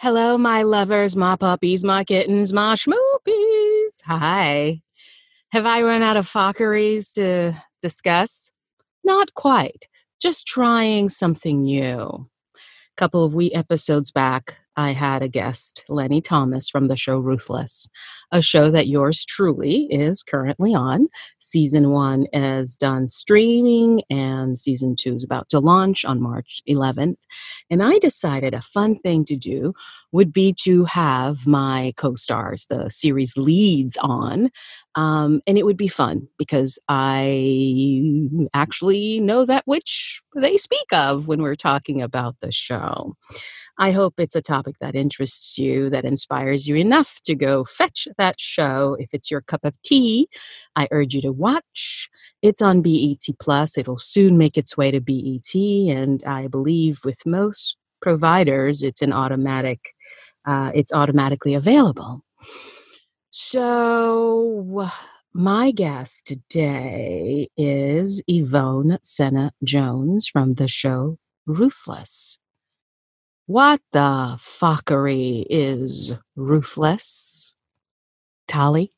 Hello, my lovers, my puppies, my kittens, my schmoopies. Hi. Have I run out of fockeries to discuss? Not quite. Just trying something new. A couple of wee episodes back, I had a guest, Lenny Thomas from the show Ruthless, a show that yours truly is currently on. Season one is done streaming, and season two is about to launch on March 11th. And I decided a fun thing to do would be to have my co stars, the series leads, on. Um, and it would be fun because I actually know that which they speak of when we're talking about the show. I hope it's a topic that interests you, that inspires you enough to go fetch that show. If it's your cup of tea, I urge you to watch. It's on BET Plus. It'll soon make its way to BET, and I believe with most providers, it's an automatic. Uh, it's automatically available. So, my guest today is Yvonne Senat Jones from the show Ruthless. What the fuckery is ruthless? Tali?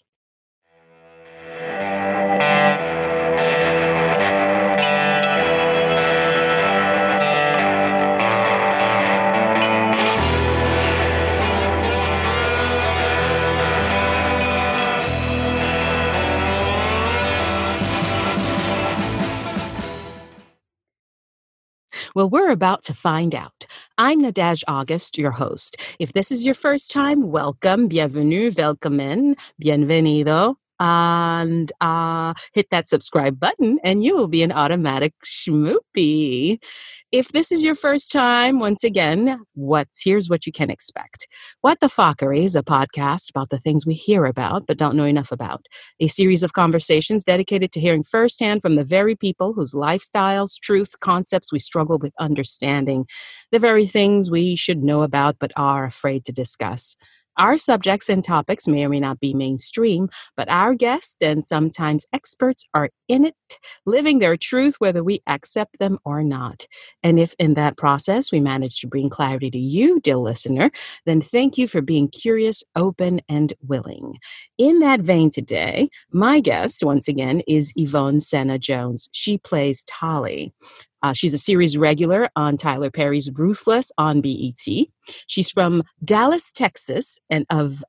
Well, we're about to find out. I'm Nadege August, your host. If this is your first time, welcome, bienvenue, welcome in, bienvenido and uh, hit that subscribe button, and you will be an automatic schmoopy. If this is your first time, once again, what's here's what you can expect. What the Fockery is a podcast about the things we hear about but don't know enough about. A series of conversations dedicated to hearing firsthand from the very people whose lifestyles, truth, concepts we struggle with understanding, the very things we should know about but are afraid to discuss. Our subjects and topics may or may not be mainstream, but our guests and sometimes experts are in it, living their truth whether we accept them or not. And if in that process we manage to bring clarity to you, dear listener, then thank you for being curious, open, and willing. In that vein today, my guest, once again, is Yvonne Senat Jones. She plays Tali. Uh, she's a series regular on Tyler Perry's Ruthless on BET. She's from Dallas, Texas, and of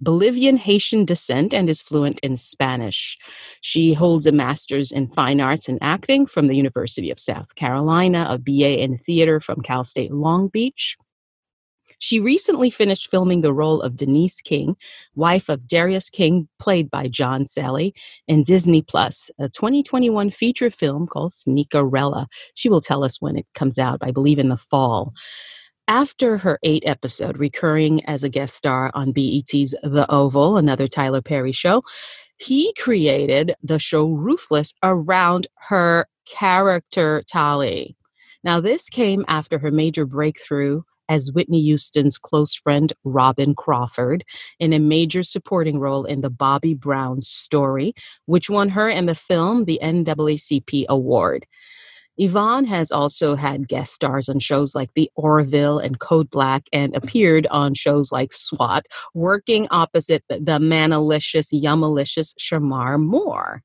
Bolivian Haitian descent and is fluent in Spanish. She holds a master's in fine arts and acting from the University of South Carolina, a BA in theater from Cal State Long Beach. She recently finished filming the role of Denise King, wife of Darius King, played by John Salley, in Disney Plus, a 2021 feature film called Sneakerella. She will tell us when it comes out, I believe in the fall. After her eight episode recurring as a guest star on BET's The Oval, another Tyler Perry show, he created the show Ruthless around her character, Tali. Now, this came after her major breakthrough as Whitney Houston's close friend Robyn Crawford in a major supporting role in the Bobby Brown story, which won her and the film the NAACP award. Yvonne has also had guest stars on shows like The Orville and Code Black and appeared on shows like SWAT, working opposite the, manalicious, yumalicious Shemar Moore.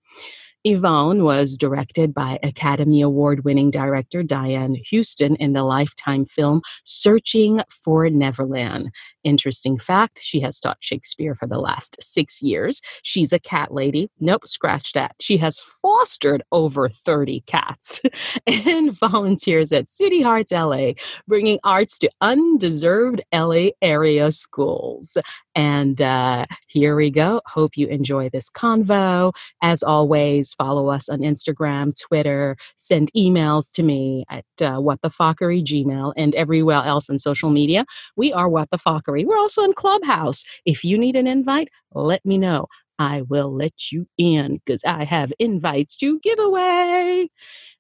Yvonne was directed by Academy Award winning director Dianne Houston in the Lifetime film Searching for Neverland. Interesting fact she has taught Shakespeare for the last six years. She's a cat lady. Nope, scratch that. She has fostered over 30 cats and volunteers at City Hearts LA, bringing arts to undeserved LA area schools. And uh, here we go. Hope you enjoy this convo. As always, follow us on Instagram, Twitter, send emails to me at uh, what the fockery gmail and everywhere else on social media. We are what the fockery. We're also in Clubhouse. If you need an invite, let me know. I will let you in because I have invites to give away.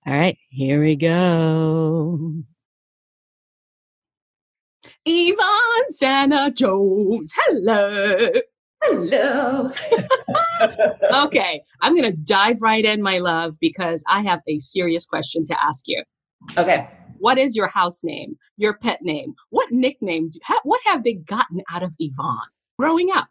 All right, here we go. Yvonne Senat Jones. Hello. Hello. okay, I'm going to dive right in, my love, because I have a serious question to ask you. Okay. What is your house name? Your pet name? What nickname? Do, ha, what have they gotten out of Yvonne growing up?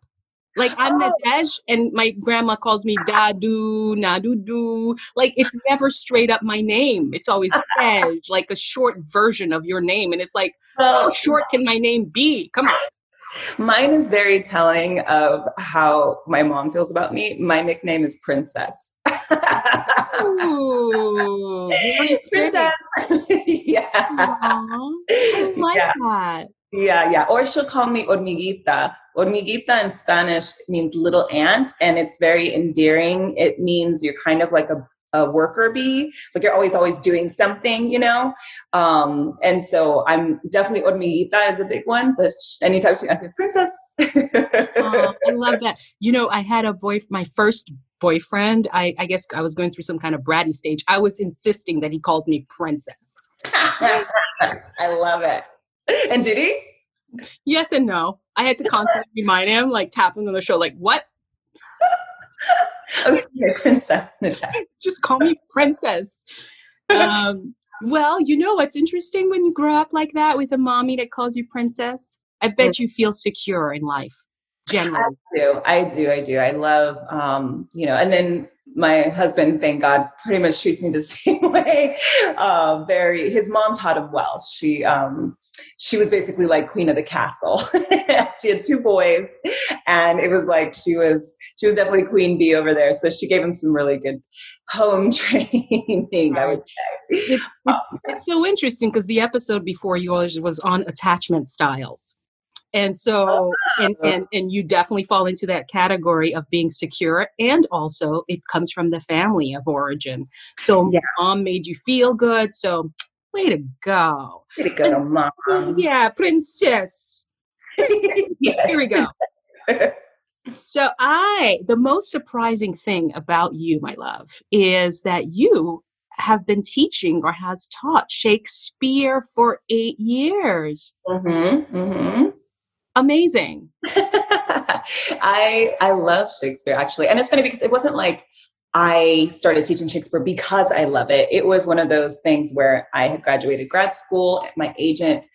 Like I'm oh. Nadej, and my grandma calls me Dadu, Nadudu. Like it's never straight up my name. It's always Dej, like a short version of your name. And it's like, oh. how short can my name be? Come on. Mine is very telling of how my mom feels about me. My nickname is Princess. Ooh, princess. yeah. Aww, I like yeah. that. Yeah, yeah. Or she'll call me hormiguita. Hormiguita in Spanish means little ant, and it's very endearing. It means you're kind of like a, a worker bee, like you're always, always doing something, you know? Um, and so I'm definitely hormiguita is a big one, but anytime she, I think, princess. oh, I love that. You know, I had a boy, my first boyfriend. I, I guess I was going through some kind of bratty stage. I was insisting that he called me princess. I love it. And did he? Yes and no. I had to constantly remind him, like tap him on the shoulder, like, what? I was princess. Just call me princess. Um, well, you know what's interesting when you grow up like that with a mommy that calls you princess? I bet you feel secure in life. Generally. I do. I do. I do. I love, um, you know, and then my husband, thank God, pretty much treats me the same way. Uh, very, his mom taught him well. She, um, she was basically like queen of the castle. she had two boys, and it was like she was, she was definitely queen bee over there. So she gave him some really good home training. I would say. It, it's, um, it's so interesting because the episode before yours was on attachment styles and so oh. and, and and you definitely fall into that category of being secure and also it comes from the family of origin so yeah. mom made you feel good so way to go way to go and, mom yeah princess yeah. here we go so i the most surprising thing about you my love is that you have been teaching or has taught Shakespeare for eight years. Mm-hmm, mm-hmm amazing. I I love Shakespeare actually. And it's funny because it wasn't like I started teaching Shakespeare because I love it. It was one of those things where I had graduated grad school. My agent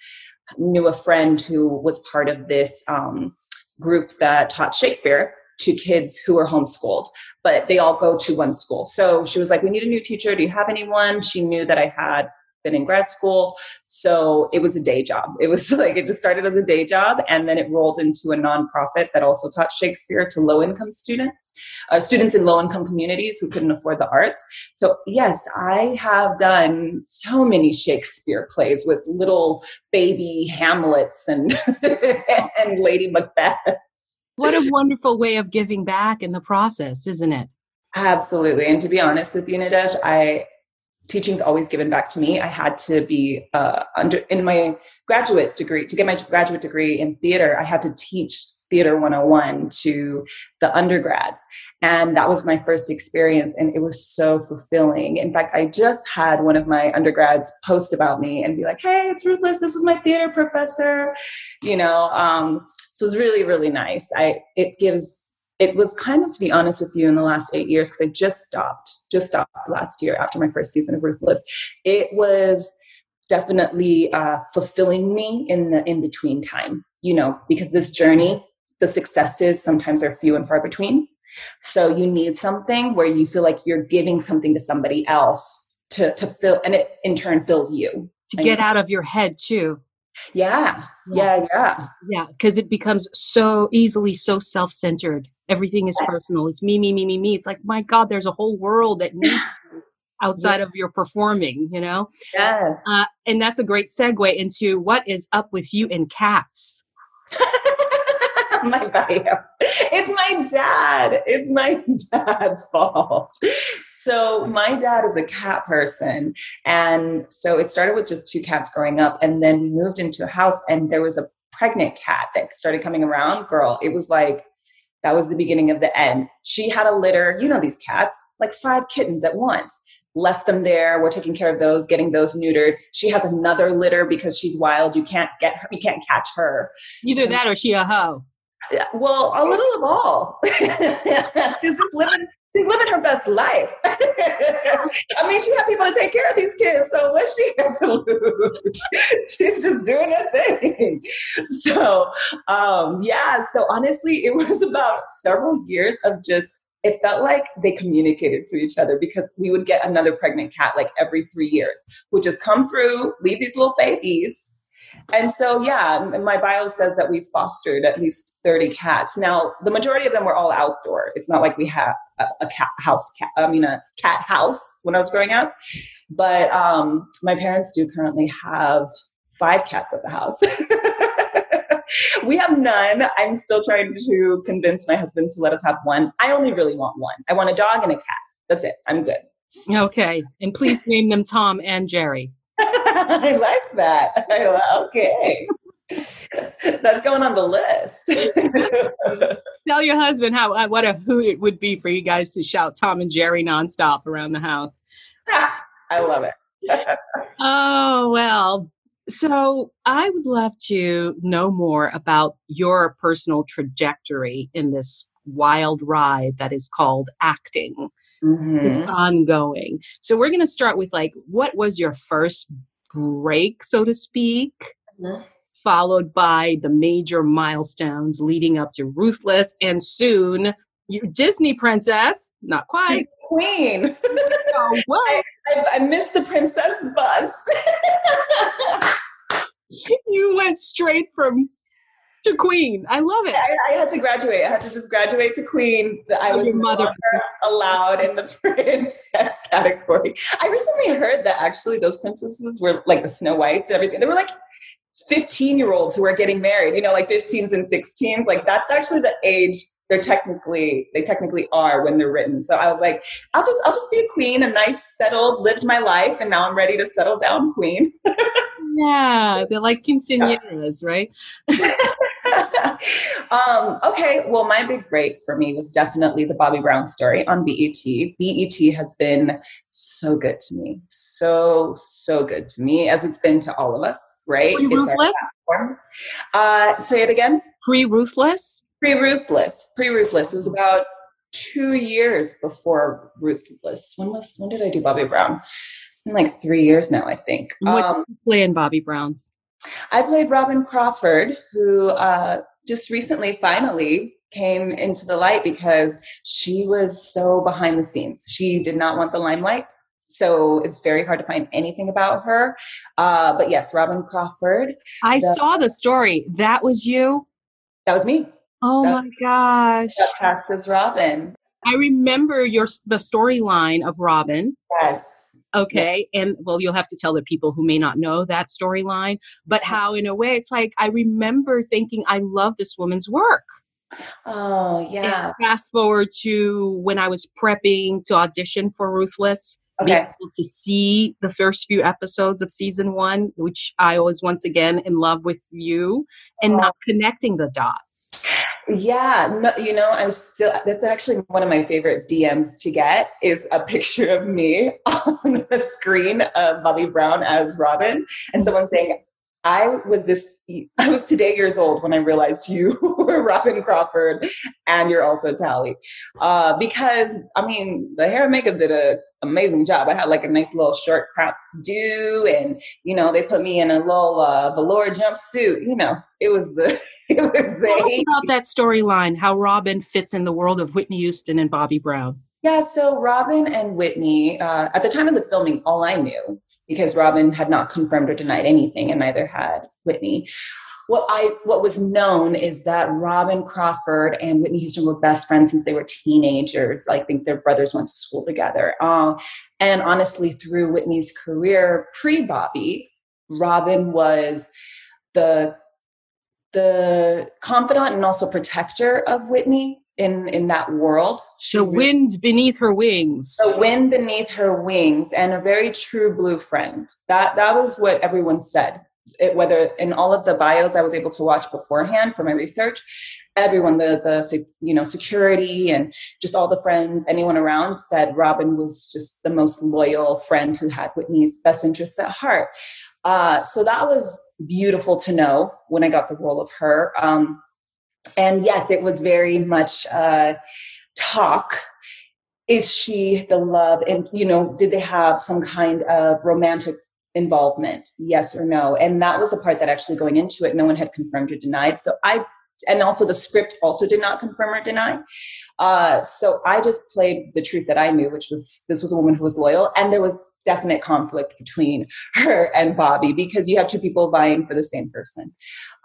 knew a friend who was part of this um, group that taught Shakespeare to kids who were homeschooled, but they all go to one school. So she was like, We need a new teacher. Do you have anyone? She knew that I had been in grad school. So it was a day job. It was like it just started as a day job and then it rolled into a nonprofit that also taught Shakespeare to low income students, uh, students in low income communities who couldn't afford the arts. So, yes, I have done so many Shakespeare plays with little baby Hamlets and, and Lady Macbeth. What a wonderful way of giving back in the process, isn't it? Absolutely. And to be honest with you, Nadej, I teaching's always given back to me. I had to be uh, under in my graduate degree to get my graduate degree in theater. I had to teach theater 101 to the undergrads and that was my first experience and it was so fulfilling in fact i just had one of my undergrads post about me and be like hey it's ruthless this was my theater professor you know um, so it's really really nice i it gives it was kind of to be honest with you in the last eight years because i just stopped just stopped last year after my first season of ruthless. It was definitely uh, fulfilling me in the in between time you know because this journey the successes sometimes are few and far between. So you need something where you feel like you're giving something to somebody else to to fill and it in turn fills you. To get out of your head too. Yeah. Yeah. Yeah yeah. Because it becomes so easily so self-centered everything is personal it's me me me me me it's like my god there's a whole world that needs outside yeah. of your performing you know yes. Uh, and that's a great segue into what is up with you and cats my bio. It's my dad. It's my dad's fault. So, my dad is a cat person. And so it started with just two cats growing up. And then we moved into a house, and there was a pregnant cat that started coming around. Girl, it was like, that was the beginning of the end. She had a litter, you know, these cats, like five kittens at once left them there. We're taking care of those, getting those neutered. She has another litter because she's wild. You can't get her, you can't catch her. Either that or she a hoe. Well, a little of all. she's just living. She's living her best life. I mean, she had people to take care of these kids, so what she had to lose? she's just doing her thing. So, um, yeah. So honestly, it was about several years of just. It felt like they communicated to each other because we would get another pregnant cat like every three years, would just come through, leave these little babies, and so, yeah, my bio says that we fostered at least 30 cats. Now, the majority of them were all outdoor. It's not like we have a, a cat house, cat, I mean, a cat house when I was growing up. But um, my parents do currently have five cats at the house. we have none. I'm still trying to convince my husband to let us have one. I only really want one. I want a dog and a cat. That's it. I'm good. Okay. And please name them Tom and Jerry. I like that. okay. That's going on the list. Tell your husband how uh, what a hoot it would be for you guys to shout Tom and Jerry nonstop around the house. I love it. oh well. So I would love to know more about your personal trajectory in this wild ride that is called acting. Mm-hmm. It's ongoing. So we're going to start with like, what was your first break, so to speak? Mm-hmm. Followed by the major milestones leading up to Ruthless and soon you Disney princess. Not quite. Queen. oh, what? I, I, I missed the princess bus. you went straight from to Queen. I love it. I, I, had to graduate. I had to just graduate to Queen. I oh, was mother. allowed in the princess category. I recently heard that actually those princesses were like the Snow Whites and everything. They were like 15 year olds who were getting married, you know, like 15s and 16s. Like that's actually the age they're technically they technically are when they're written. So I was like, I'll just I'll just be a queen, a nice settled, lived my life, and now I'm ready to settle down queen. yeah, they're like quinceañeras, right? um, okay, well, my big break for me was definitely the Bobby Brown story on BET. BET has been so good to me, so so good to me as it's been to all of us. Right? Pre-ruthless? It's our platform. Uh, say it again. Pre ruthless. Pre ruthless. Pre ruthless. It was about two years before Ruthless. When was when did I do Bobby Brown? In like three years now, I think. What um, play in Bobby Brown's? I played Robyn Crawford, who uh, just recently, finally, came into the light because she was so behind the scenes. She did not want the limelight. So it's very hard to find anything about her. Uh, but yes, Robyn Crawford. I the, saw the story. That was you? That was me. Oh that my gosh. That cast as Robyn. I remember your the storyline of Robyn. Yes Okay. Yeah. And well, you'll have to tell the people who may not know that storyline, but how, in a way, it's like I remember thinking, I love this woman's work. Oh, yeah. And fast forward to when I was prepping to audition for Ruthless okay. be able to see the first few episodes of season one, which I was once again in love with you and oh. not connecting the dots. Yeah, no, you know, I'm still, that's actually one of my favorite DMs to get is a picture of me on the screen of Bobby Brown as Robyn and mm-hmm. someone saying, I was this, I was today years old when I realized you were Robyn Crawford and you're also Tally. Uh, because, I mean, the hair and makeup did an amazing job. I had like a nice little short crop do, and, you know, they put me in a little uh, velour jumpsuit. You know, it was the, it was the. Tell about that storyline, how Robyn fits in the world of Whitney Houston and Bobby Brown. Yeah, so Robyn and Whitney, uh, at the time of the filming, all I knew, because Robyn had not confirmed or denied anything, and neither had Whitney. What I what was known is that Robyn Crawford and Whitney Houston were best friends since they were teenagers. I think their brothers went to school together. Uh, and honestly, through Whitney's career pre Bobby, Robyn was the the confidant and also protector of Whitney in in that world. She the wind beneath her wings. The wind beneath her wings, and a very true blue friend. That that was what everyone said. It, whether in all of the bios I was able to watch beforehand for my research, everyone the the you know security and just all the friends anyone around said Robyn was just the most loyal friend who had Whitney's best interests at heart. Uh, so that was beautiful to know when I got the role of her. Um, and yes, it was very much uh, talk. Is she the love? And, you know, did they have some kind of romantic involvement? Yes or no? And that was a part that actually going into it, no one had confirmed or denied. So I, and also the script also did not confirm or deny. Uh, so I just played the truth that I knew, which was this was a woman who was loyal, and there was definite conflict between her and Bobby because you have two people vying for the same person.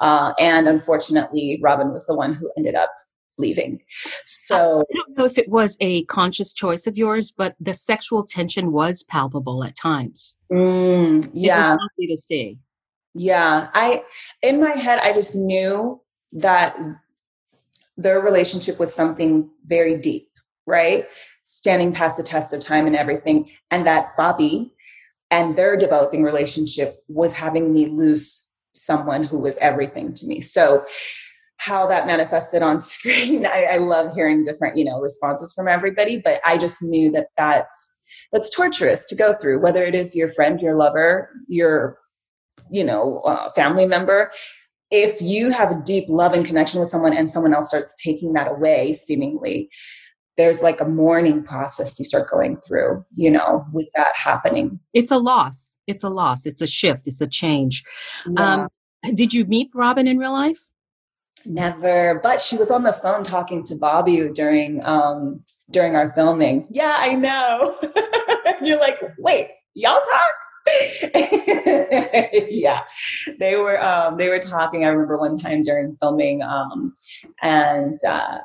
Uh, and unfortunately, Robyn was the one who ended up leaving. So I don't know if it was a conscious choice of yours, but the sexual tension was palpable at times. Mm, yeah, to see. Yeah, I in my head I just knew that their relationship was something very deep, right? Standing past the test of time and everything. And that Bobby and their developing relationship was having me lose someone who was everything to me. So, how that manifested on screen, I, I love hearing different, you know, responses from everybody. But I just knew that that's that's torturous to go through, whether it is your friend, your lover, your you know, uh, family member if you have a deep love and connection with someone and someone else starts taking that away seemingly there's like a mourning process you start going through you know with that happening. It's a loss. It's a loss. It's a shift. It's a change. Yeah. um, did you meet robyn in real life? Never but she was on the phone talking to bobby during um during our filming. Yeah i know. You're like wait y'all talk yeah. They were um they were talking i remember one time during filming um and uh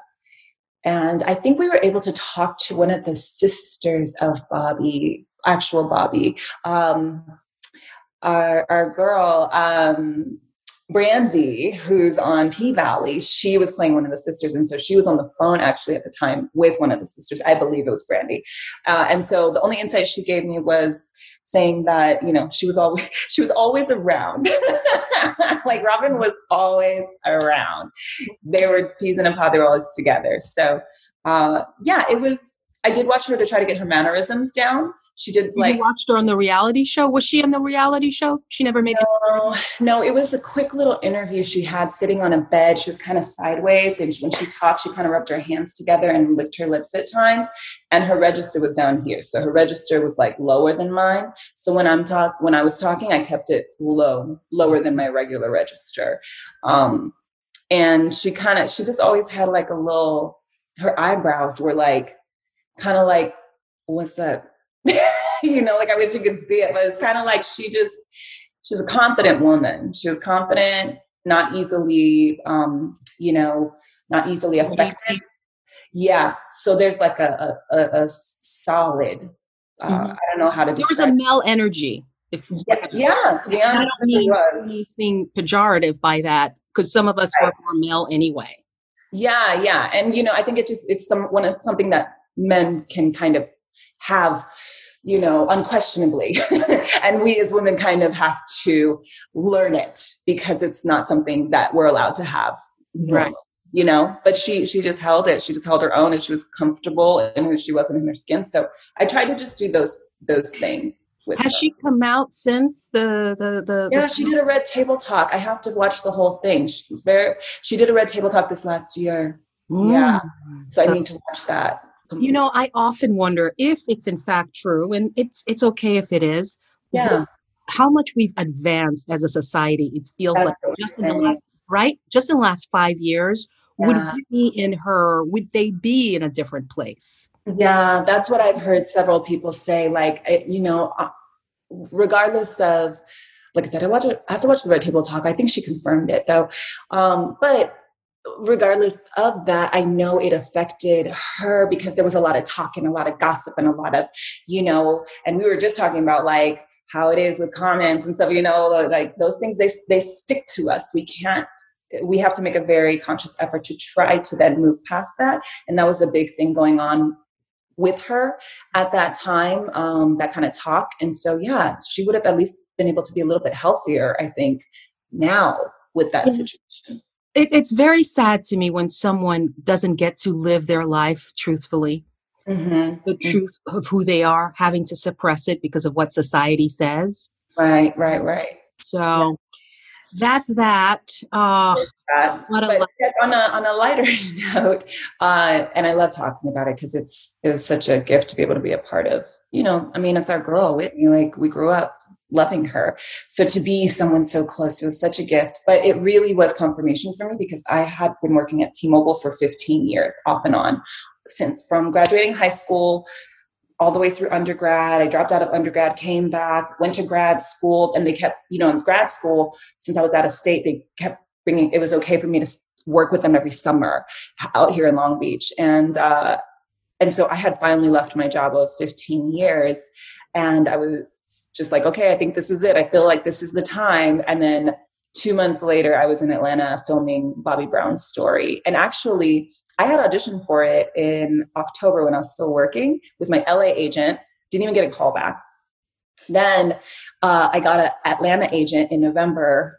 and i think we were able to talk to one of the sisters of bobby actual bobby um our our girl um Brandy, who's on P Valley, she was playing one of the sisters, and so she was on the phone actually at the time with one of the sisters. I believe it was Brandy, uh, and so the only insight she gave me was saying that you know she was always she was always around. Like robyn was always around. They were peas in a pod they were always together. So uh yeah it was I did watch her to try to get her mannerisms down. She did like you watched her on the reality show. Was she in the reality show? She never made no, it. No, it was a quick little interview she had sitting on a bed. She was kind of sideways, and when she talked, she kind of rubbed her hands together and licked her lips at times. And her register was down here, so her register was like lower than mine. So when I'm talk when I was talking, I kept it low, lower than my regular register. Um, and she kind of she just always had like a little. Her eyebrows were like kind of like, what's up? you know, like I wish you could see it, but it's kind of like she just, she's a confident woman. She was confident, not easily, um, you know, not easily affected. Yeah. So there's like a, a, a solid, uh, mm-hmm. I don't know how to describe There was a male energy. If yeah, yeah to be honest, I don't mean anything pejorative by that because some of us right. are more male anyway. Yeah, yeah, and you know, I think it just it's some one of something that men can kind of have you know unquestionably. And we as women kind of have to learn it because it's not something that we're allowed to have right. you know? But she she just held it. She just held her own and she was comfortable in who she was and in her skin. So i tried to just do those those things has her. she come out since the the the yeah the she did a red table talk. I have to watch the whole thing. She was very she did a red table talk this last year. Mm. yeah so i need to watch that you know, I often wonder if it's in fact true, and it's it's okay if it is. Yeah. How much we've advanced as a society. It feels That's like just in the last right, just in the last five years, yeah. would be in her, would they be in a different place? Yeah, that's what I've heard several people say. Like, you know, uh, regardless of, like I said, I watch. I have to watch the Red Table Talk. I think she confirmed it though. Um, but regardless of that, I know it affected her because there was a lot of talk and a lot of gossip and a lot of, you know, and we were just talking about like how it is with comments and stuff, you know, like those things they they stick to us. We can't we have to make a very conscious effort to try to then move past that. And that was a big thing going on with her at that time, um, that kind of talk. And so yeah, she would have at least been able to be a little bit healthier, I think, now with that situation it, it's very sad to me when someone doesn't get to live their life truthfully mm-hmm. the mm-hmm. truth of who they are having to suppress it because of what society says right right right so that's that. That. What a but on a on a lighter note, uh, and I love talking about it because it's it was such a gift to be able to be a part of. You know, I mean, it's our girl Whitney. Like we grew up loving her. So to be someone so close, it was such a gift. But it really was confirmation for me because I had been working at T-Mobile for 15 years, off and on, since from graduating high school all the way through undergrad. I dropped out of undergrad, came back, went to grad school, and they kept, you know, in grad school, since I was out of state, they kept bringing, it was okay for me to work with them every summer out here in Long Beach. And, uh, and so I had finally left my job of 15 years and I was just like, okay, I think this is it. I feel like this is the time. And then two months later, I was in Atlanta filming Bobby Brown's story. And actually, I had auditioned for it in October when I was still working with my LA agent. Didn't even get a call back. Then uh, I got an Atlanta agent in November.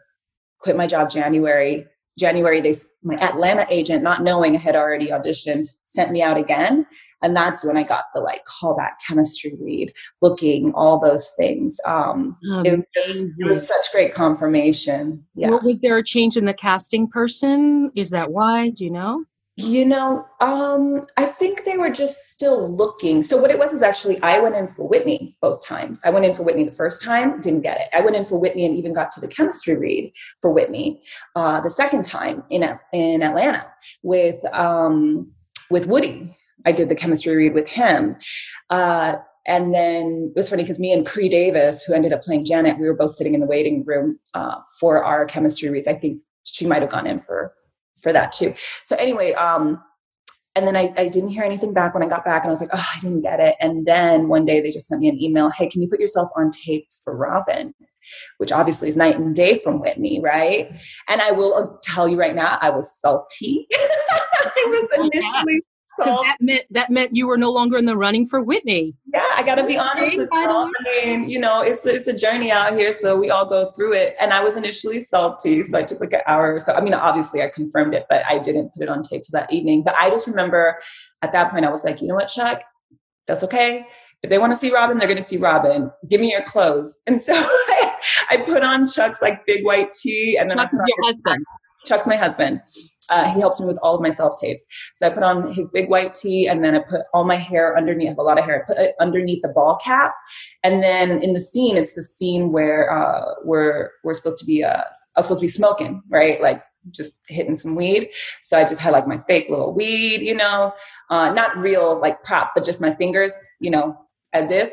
Quit my job January. January, they my Atlanta agent, not knowing I had already auditioned, sent me out again, and that's when I got the like callback chemistry read, booking, all those things. Um, it was just it was such great confirmation. Yeah. Well, was there a change in the casting person? Is that why? Do you know? You know, um, I think they were just still looking. So what it was is actually I went in for Whitney both times. I went in for Whitney the first time, didn't get it. I went in for Whitney and even got to the chemistry read for Whitney uh, the second time in in Atlanta with um, with Woody. I did the chemistry read with him. Uh, and then it was funny because me and Cree Davis, who ended up playing Janet, we were both sitting in the waiting room uh, for our chemistry read. I think she might have gone in for for that too. So anyway, um, and then I, I didn't hear anything back when I got back, and I was like, oh, I didn't get it. And then one day they just sent me an email, hey, can you put yourself on tapes for Robyn? Which obviously is night and day from Whitney, right? And I will tell you right now, I was salty. I was oh initially because that meant that meant you were no longer in the running for Whitney. Yeah, I got to be honest with you. I mean, you know, it's a, it's a journey out here, so we all go through it. And I was initially salty, so I took like an hour or so. I mean, obviously, I confirmed it, but I didn't put it on tape till that evening. But I just remember at that point, I was like, you know what, Chuck, that's okay. If they want to see Robyn, they're going to see Robyn. Give me your clothes. And so I, I put on Chuck's like big white tee, and then Chuck I put your husband. Chuck's my husband. Uh, he helps me with all of my self tapes. So I put on his big white tee and then I put all my hair underneath, I have a lot of hair, I put it underneath the ball cap. And then in the scene, it's the scene where uh, we're, we're supposed to be, uh, I was supposed to be smoking, right? Like just hitting some weed. So I just had like my fake little weed, you know, uh, not real like prop, but just my fingers, you know, as if.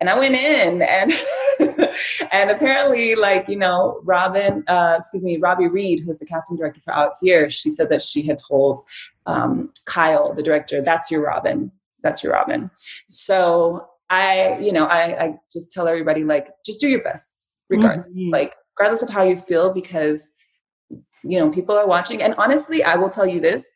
And I went in and and apparently, like, you know, Robin, uh, excuse me, Robi Reed, who's the casting director for Out Here, she said that she had told um, Kyle, the director, that's your Robyn. That's your Robyn. So I, you know, I, I just tell everybody, like, just do your best, regardless. Mm-hmm. Like, regardless of how you feel, because, you know, people are watching. And honestly, I will tell you this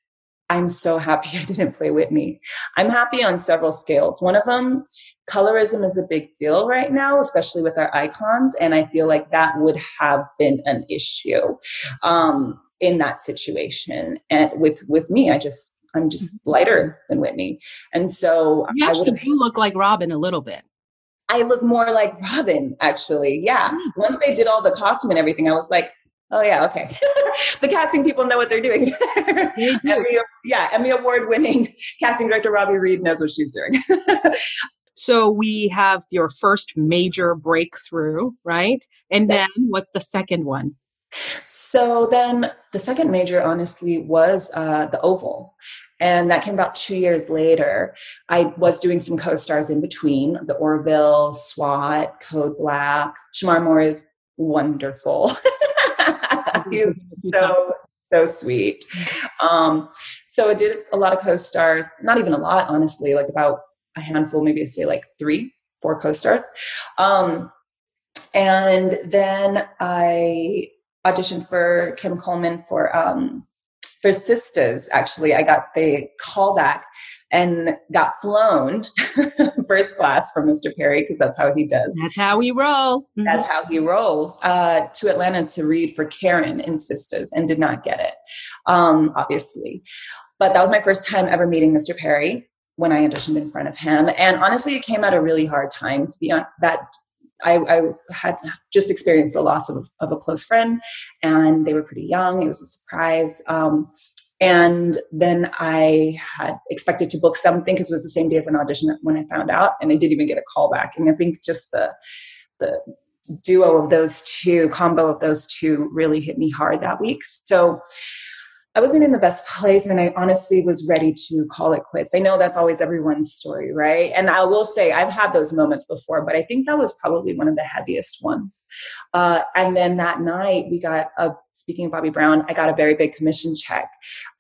I'm so happy I didn't play Whitney. I'm happy on several scales. One of them, colorism is a big deal right now, especially with our icons. And I feel like that would have been an issue um, in that situation. And with, with me, I just, I'm just mm-hmm. lighter than Whitney. And so you actually do look like Robyn a little bit. I look more like Robyn, actually. Yeah. Mm. Once they did all the costume and everything, I was like, Oh yeah, okay. the casting people know what they're doing. Emmy, yeah, Emmy award winning casting director Robi Reed knows what she's doing. so we have your first major breakthrough, right? And then what's the second one? So then the second major, honestly, was uh, the Oval. And that came about two years later. I was doing some co stars in between the Orville, SWAT, Code Black. Shemar Moore is wonderful. He's so so sweet. Um, so I did a lot of co-stars, not even a lot, honestly, like about a handful, maybe I say like three, four co-stars. Um, and then I auditioned for Kim Coleman for um, for Sistas. Actually, I got the call back and got flown first class from Mr. Perry because that's how he does. That's how we roll. Mm-hmm. That's how he rolls uh, to Atlanta to read for Karen in Sistas and did not get it, um, obviously. But that was my first time ever meeting Mr. Perry when I auditioned in front of him. And honestly, it came at a really hard time to be on that I, I, had just experienced the loss of, of, a close friend, and they were pretty young. It was a surprise. Um, and then I had expected to book something because it was the same day as an audition when I found out, and I didn't even get a call back. And I think just the the duo of those two, combo of those two, really hit me hard that week. So I wasn't in the best place and I honestly was ready to call it quits. I know that's always everyone's story, right? And I will say I've had those moments before, but I think that was probably one of the heaviest ones. Uh, and then that night we got a, speaking of Bobby Brown, I got a very big commission check,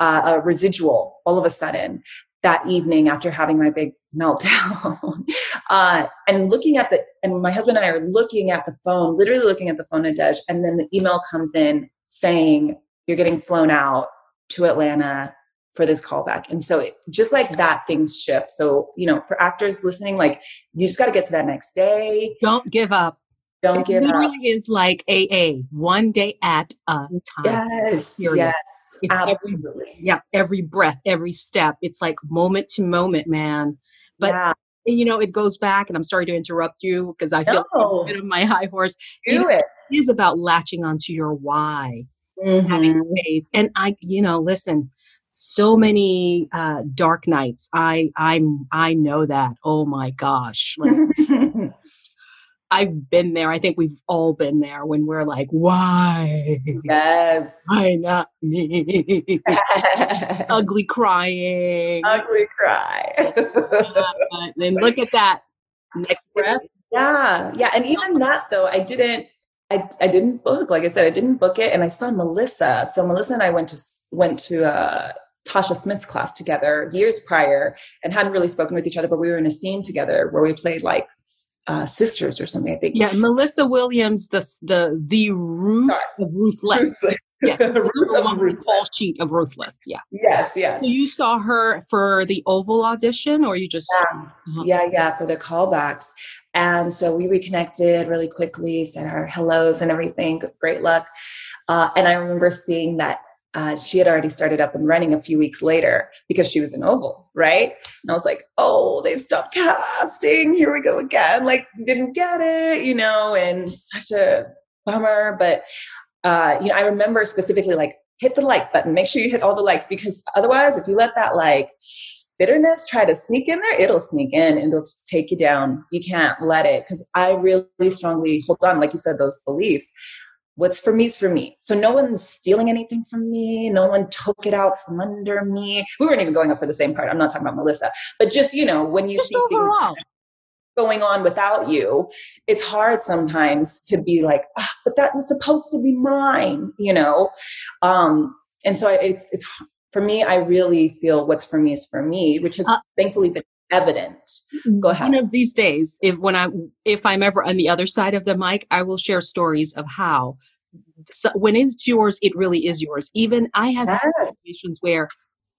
uh, a residual all of a sudden that evening after having my big meltdown uh, and looking at the and my husband and i are looking at the phone literally looking at the phone at and then the email comes in saying you're getting flown out to Atlanta for this callback. And so it, just like that, things shift. So, you know, for actors listening, like you just got to get to that next day. Don't give up. Don't it give literally up. Literally is like AA, one day at a time. Yes. Yes. It's absolutely. Every, yeah. Every breath, every step. It's like moment to moment, man. But yeah. you know, it goes back, and I'm sorry to interrupt you because I feel no. a bit of my high horse. Do it. it is about latching onto your why mm-hmm. having faith. And I, you know, listen, so many uh, dark nights. I I'm I know that. Oh my gosh. Like, I've been there. I think we've all been there when we're like, why? Yes. Why not me? Ugly crying. Ugly cry. and look at that. Next breath. Yeah. Yeah. And even that though, I didn't I, I didn't book, like I said, I didn't book it. And I saw Melissa. So Melissa and I went to, went to, uh, Tasha Smith's class together years prior and hadn't really spoken with each other, but we were in a scene together where we played like uh, sisters or something. I think. Yeah, Melissa Williams, the the the Ruth Sorry. of Ruthless. Ruthless. Yeah, Ruth of Ruthless. call sheet of Ruthless. Yeah. Yes, yes. So you saw her for the Oval audition, or you just? Yeah, uh-huh. yeah, yeah, for the callbacks, and so we reconnected really quickly, said our hellos and everything. Great luck. Uh, and I remember seeing that uh, she had already started up and running a few weeks later because she was in Oval, right? And I was like, oh, they've stopped casting. Here we go again. Like, didn't get it, you know, and such a bummer. But, uh, you know, I remember specifically like, hit the like button, make sure you hit all the likes because otherwise, if you let that like, bitterness try to sneak in there, it'll sneak in and it'll just take you down. You can't let it because I really strongly hold on, like you said, those beliefs. What's for me is for me. So no one's stealing anything from me. No one took it out from under me. We weren't even going up for the same part. I'm not talking about Melissa, but just you know when you see things going on without you, it's hard sometimes to be like, ah, but that was supposed to be mine, you know. Um, and so it's it's for me, I really feel what's for me is for me, which has uh, thankfully been evident. Go mm-hmm. ahead. One of these days, if when I if I'm ever on the other side of the mic, I will share stories of how so when it's yours, it really is yours. Even I have yes. situations where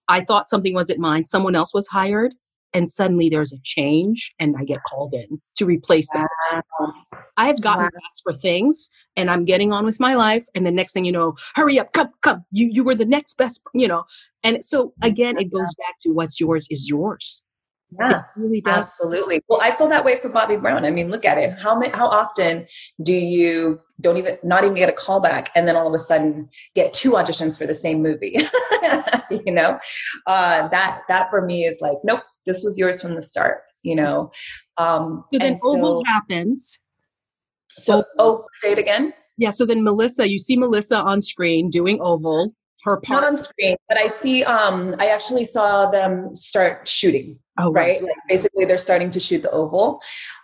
I thought something wasn't mine, someone else was hired, and suddenly there's a change and I get called in to replace that. Wow. I have gotten wow. asked for things and I'm getting on with my life. And the next thing you know, hurry up, come, come. You you were the next best, you know. And so again, it goes back to what's yours is yours. Yeah, really absolutely. Well, I feel that way for Bobby Brown. I mean, look at it. How many, how often do you don't even not even get a call back, and then all of a sudden get two auditions for the same movie? you know, uh, that that for me is like, nope, this was yours from the start. You know. Um, so then Oval happens. So, oh, say it again. Yeah. So then Melissa, you see Melissa on screen doing Oval. Her part. Not on screen, but I see. Um, I actually saw them start shooting. Oh, right. right. Like basically, they're starting to shoot the Oval,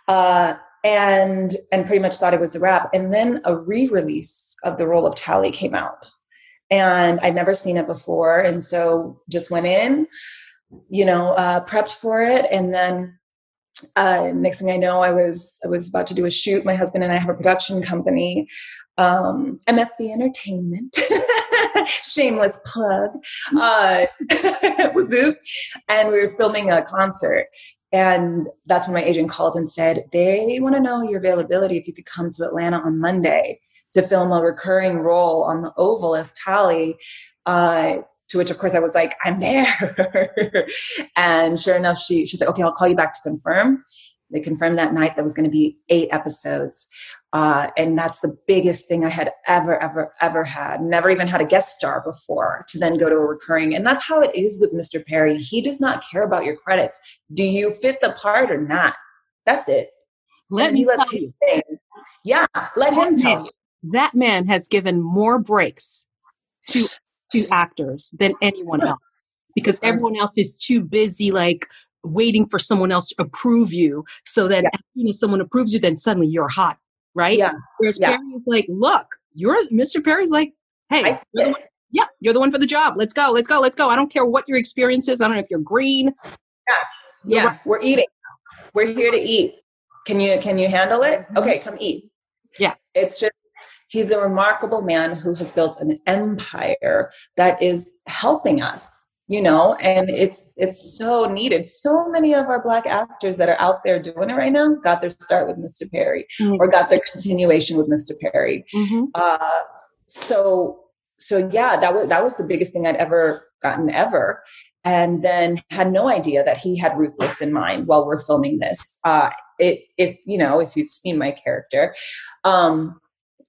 uh, and and pretty much thought it was a wrap. And then a re-release of the role of Tally came out, and I'd never seen it before, and so just went in, you know, uh, prepped for it, and then uh, next thing I know, I was I was about to do a shoot. My husband and I have a production company, um, MFB Entertainment. Shameless plug. Uh, and we were filming a concert. And that's when my agent called and said, they want to know your availability if you could come to Atlanta on Monday to film a recurring role on the Oval as Tally. Uh, to which, of course, I was like, I'm there. and sure enough, she, she's like, okay, I'll call you back to confirm. They confirmed that night there was going to be eight episodes. Uh, and that's the biggest thing I had ever, ever, ever had. Never even had a guest star before to then go to a recurring. And that's how it is with Mr. Perry. He does not care about your credits. Do you fit the part or not? That's it. Let and me tell you. Think. Yeah, let him tell man, you. That man has given more breaks to to actors than anyone else because everyone else is too busy like waiting for someone else to approve you so that yeah. as soon as someone approves you then suddenly you're hot right? Yeah. Whereas yeah. Perry's like, look, you're Mr. Perry's like, hey, you're yeah, you're the one for the job. Let's go, let's go, let's go. I don't care what your experience is. I don't know if you're green. Yeah, yeah. Right. We're eating. We're here to eat. Can you can you handle it? Mm-hmm. Okay, come eat. Yeah. It's just he's a remarkable man who has built an empire that is helping us you know and it's it's so needed so many of our black actors that are out there doing it right now got their start with mr perry mm-hmm. or got their continuation with mr perry mm-hmm. uh, so so yeah that was that was the biggest thing i'd ever gotten ever and then had no idea that he had ruthless in mind while we're filming this uh, it, if you know if you've seen my character um,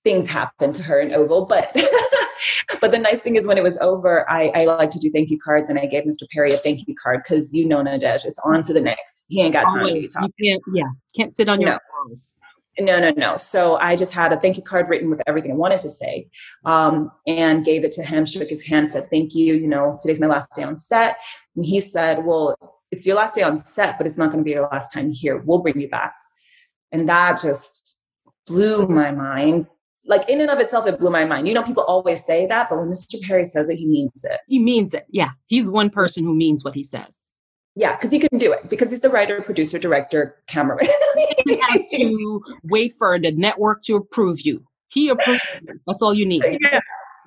things happen to her in oval but but the nice thing is when it was over, I, I like to do thank you cards and I gave Mr. Perry a thank you card because you know Nadège, it's on to the next. He ain't got time Always. to talk. You can't, yeah, can't sit on your arms. No, no, no. So I just had a thank you card written with everything I wanted to say um, and gave it to him, shook his hand, said, Thank you. You know, today's my last day on set. And he said, Well, it's your last day on set, but it's not going to be your last time here. We'll bring you back. And that just blew my mind like in and of itself, it blew my mind. You know, people always say that, but when Mr. Perry says it, he means it. He means it. Yeah. He's one person who means what he says. Yeah, because he can do it because he's the writer, producer, director, cameraman. he has to wait for the network to approve you. He approves. That's all you need. Yeah.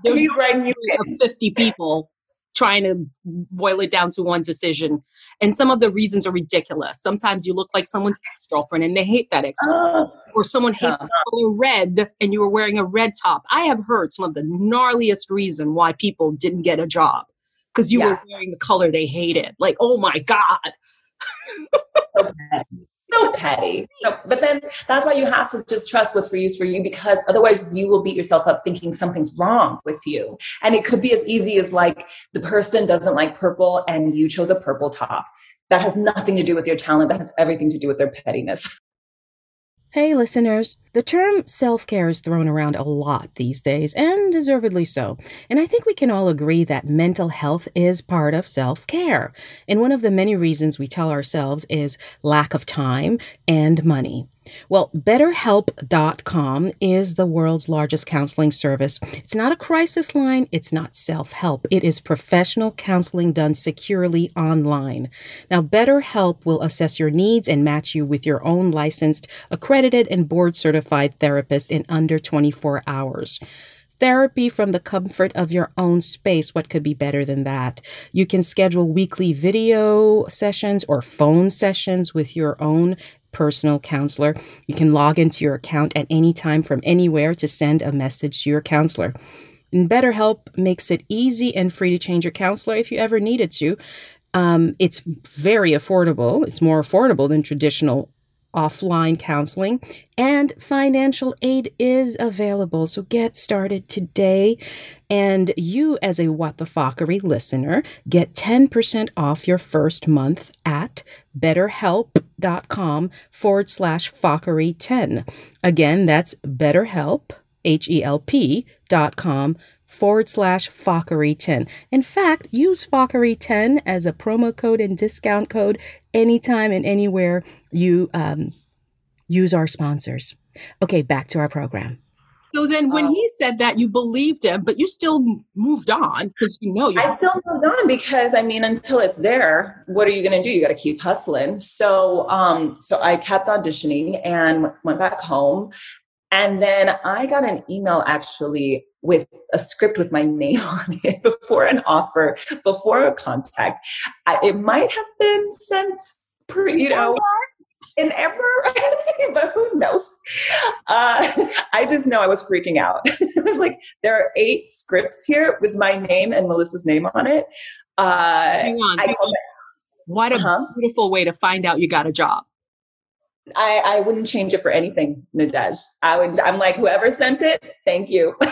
There's he's writing you 50 people trying to boil it down to one decision. And some of the reasons are ridiculous. Sometimes you look like someone's ex girlfriend and they hate that ex uh, or someone hates uh, color red and you were wearing a red top. I have heard some of the gnarliest reason why people didn't get a job because you yeah. were wearing the color they hated. Like, oh my God petty. So petty. So, but then that's why you have to just trust what's for you for you because otherwise you will beat yourself up thinking something's wrong with you. And it could be as easy as like the person doesn't like purple and you chose a purple top. That has nothing to do with your talent. That has everything to do with their pettiness. Hey, listeners. The term self care is thrown around a lot these days, and deservedly so. And I think we can all agree that mental health is part of self care. And one of the many reasons we tell ourselves is lack of time and money. Well, BetterHelp.com is the world's largest counseling service. It's not a crisis line, it's not self help. It is professional counseling done securely online. Now, BetterHelp will assess your needs and match you with your own licensed, accredited, and board certified therapist in under 24 hours therapy from the comfort of your own space. What could be better than that? You can schedule weekly video sessions or phone sessions with your own personal counselor. You can log into your account at any time from anywhere to send a message to your counselor. And BetterHelp makes it easy and free to change your counselor if you ever needed to. Um, it's very affordable. It's more affordable than traditional offline counseling, and financial aid is available. So get started today. And you, as a What the Fockery listener, get 10% off your first month at betterhelp.com forward slash fockery 10. Again, that's betterhelp, H E L P dot com forward slash Fockery10. In fact, use Fockery10 as a promo code and discount code anytime and anywhere you um, use our sponsors. Okay, back to our program. So then, when he said that, you believed him, but you still moved on because you know you. I still moved on because I mean, until it's there, what are you going to do? You got to keep hustling. So, um, so I kept auditioning and went back home, and then I got an email actually with a script with my name on it before an offer, before a contact. I, it might have been sent, pre, you know, in ever, but who knows? Uh, I just know I was freaking out. it was like there are eight scripts here with my name and Melissa's name on it. Uh, hang on, hang on. What a uh-huh. beautiful way to find out you got a job. I, I wouldn't change it for anything, Nadège. I would I'm like, whoever sent it, thank you.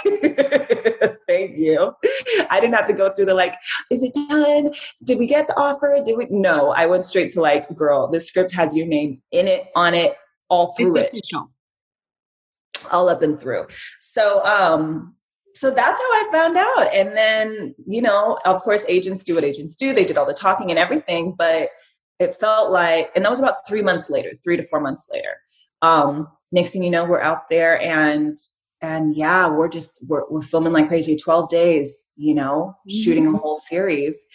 you. I didn't have to go through the like, is it done? Did we get the offer? Did we no, I went straight to like, girl, this script has your name in it, on it, all through it's it. Official. All up and through. So um so that's how I found out. And then, you know, of course, agents do what agents do. They did all the talking and everything, but it felt like, and that was about three months later, three to four months later. Um, next thing you know, we're out there and and yeah, we're just we're we're filming like crazy, 12 days, you know, mm-hmm. shooting a mm-hmm. whole series.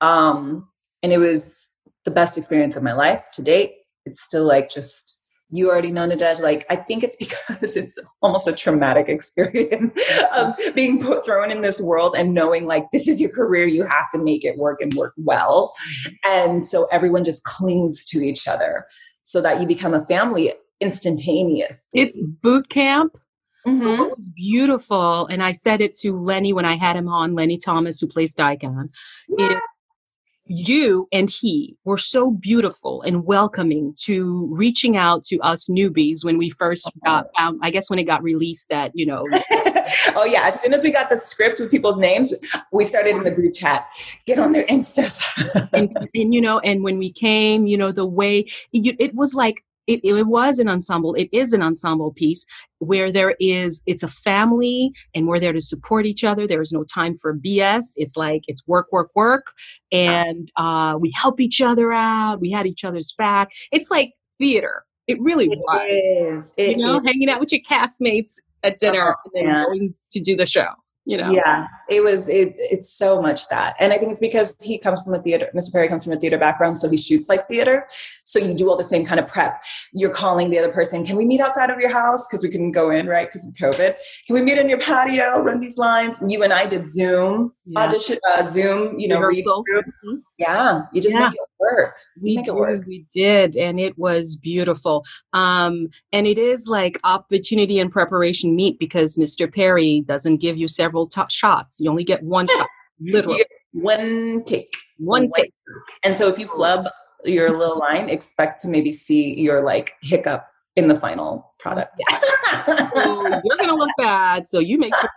Um, and it was the best experience of my life to date. It's still like just you already know Nadège. Like, I think it's because it's almost a traumatic experience of being put thrown in this world and knowing like this is your career, you have to make it work and work well. And so everyone just clings to each other so that you become a family instantaneous. It's boot camp. Mm-hmm. It was beautiful. And I said it to Lenny when I had him on, Lenny Thomas, who plays Daikon. Yeah. You and he were so beautiful and welcoming to reaching out to us newbies when we first got found, I guess when it got released that, you know. oh yeah, as soon as we got the script with people's names, we started in the group chat, get on their Instas. and, and, you know, and when we came, you know, the way it, it was like it, it was an ensemble it is an ensemble piece where there is it's a family and we're there to support each other. There is no time for bs it's like it's work work work. And uh, we help each other out. We had each other's back. It's like theater. It really it was. is. It you know is. hanging out with your castmates at dinner oh, and then yeah. going to do the show you know? Yeah it was it, it's so much that and i think it's because he comes from a theater mr perry comes from a theater background so he shoots like theater so you do all the same kind of prep. You're calling the other person can we meet outside of your house? Because we couldn't go in right? Because of covid. Can we meet in your patio? Run these lines. You and i did zoom yeah. audition uh, zoom you know mm-hmm. Yeah you just yeah. make it work we make did, it work we did and it was beautiful um and it is like opportunity and preparation meet because mr perry doesn't give you several several t- shots. You only get one shot, literally. One take. One take. And so if you flub your little line, expect to maybe see your like hiccup in the final product. so you're gonna look bad, so you make sure.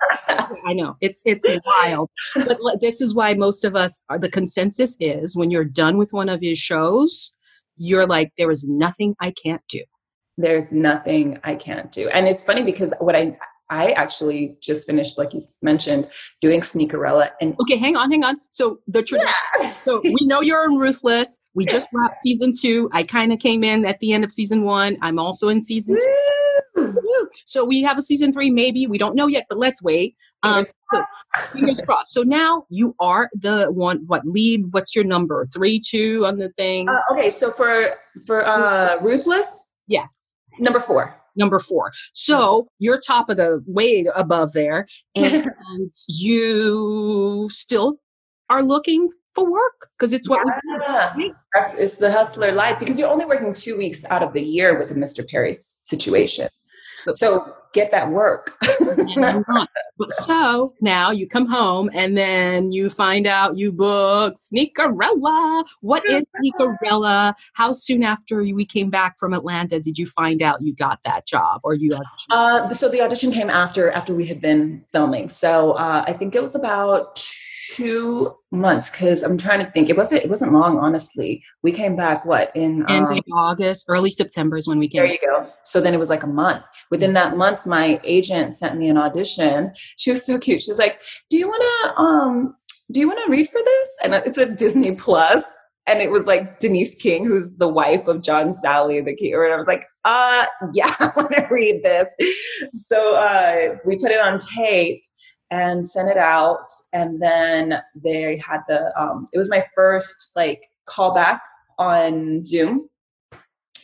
I know it's it's wild, but this is why most of us are. The consensus is when you're done with one of his shows, you're like, there is nothing I can't do. There's nothing I can't do, and it's funny because what I I actually just finished, like you mentioned, doing Sneakerella. And okay, hang on, hang on. So the tradition. Yeah. so we know you're in Ruthless. We just wrapped season two. I kind of came in at the end of season one. I'm also in season two. So we have a season three, maybe. We don't know yet, but let's wait. Um, so, fingers crossed. So now you are the one. What lead? What's your number? Three, two on the thing. Uh, okay, so for for uh, Ruthless, yes, number four number four. So you're top of the way above there, and you still are looking for work because it's what yeah. we do. That's, it's the hustler life because you're only working two weeks out of the year with the Mr. Perry situation. So, so get that work. so now you come home and then you find out you book Sneakerella. What is Sneakerella? How soon after we came back from Atlanta did you find out you got that job or you auditioned? Uh, so the audition came after after we had been filming. So uh, I think it was about two months because I'm trying to think. It wasn't it wasn't long, honestly. We came back what in um, August, early September is when we came. There you go. So then it was like a month. Within that month, my agent sent me an audition. She was so cute. She was like, "Do you want to um do you want to read for this?" And it's a Disney Plus. And it was like Denise King, who's the wife of John Salley, the king. And I was like, uh, yeah, I want to read this. So uh, we put it on tape and sent it out. And then they had the, um, it was my first like callback on Zoom.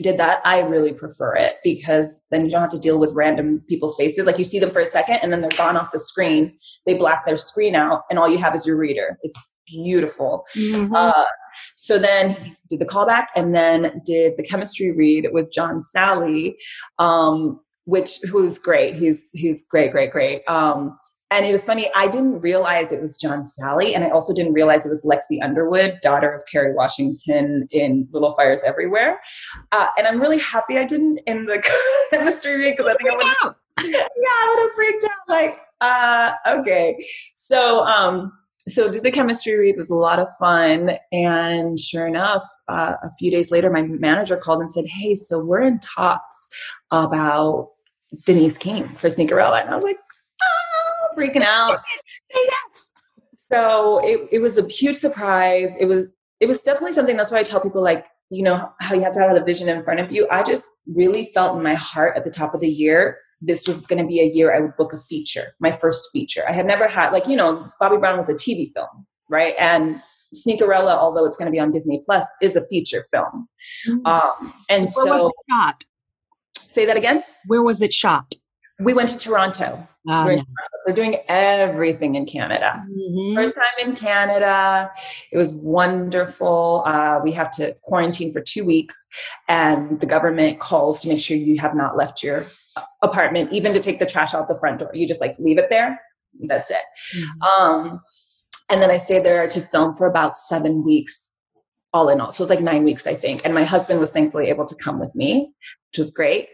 Did that. I really prefer it because then you don't have to deal with random people's faces. Like you see them for a second and then they're gone off the screen. They black their screen out and all you have is your reader. It's beautiful. Mm-hmm. Uh, so then did the callback and then did the chemistry read with John Salley um, which who's great. He's he's great, great, great. Um, and it was funny. I didn't realize it was John Salley, and I also didn't realize it was Lexi Underwood, daughter of Kerry Washington in Little Fires Everywhere. Uh, and I'm really happy I didn't in the chemistry read because I think I would. Yeah, I would have freaked out. Like, uh, okay, so um, so did the chemistry read was a lot of fun and sure enough uh, a few days later my manager called and said hey so we're in talks about denise king for sneakerella and i was like freaking out yes so it, it was a huge surprise it was it was definitely something that's why i tell people like you know how you have to have the vision in front of you i just really felt in my heart at the top of the year this was going to be a year I would book a feature, my first feature. I had never had, like, you know, Bobby Brown was a TV film, right? And Sneakerella, although it's going to be on Disney Plus, is a feature film. Mm-hmm. Um, and Where so, shot? Say that again. Where was it shot? We went to Toronto. Oh, we're, we're, doing everything in Canada. Mm-hmm. First time in Canada. It was wonderful. Uh, we have to quarantine for two weeks, and the government calls to make sure you have not left your apartment, even to take the trash out the front door. You just like leave it there. That's it. Mm-hmm. Um, and then I stayed there to film for about seven weeks, all in all. So it was like nine weeks, I think. And my husband was thankfully able to come with me, which was great.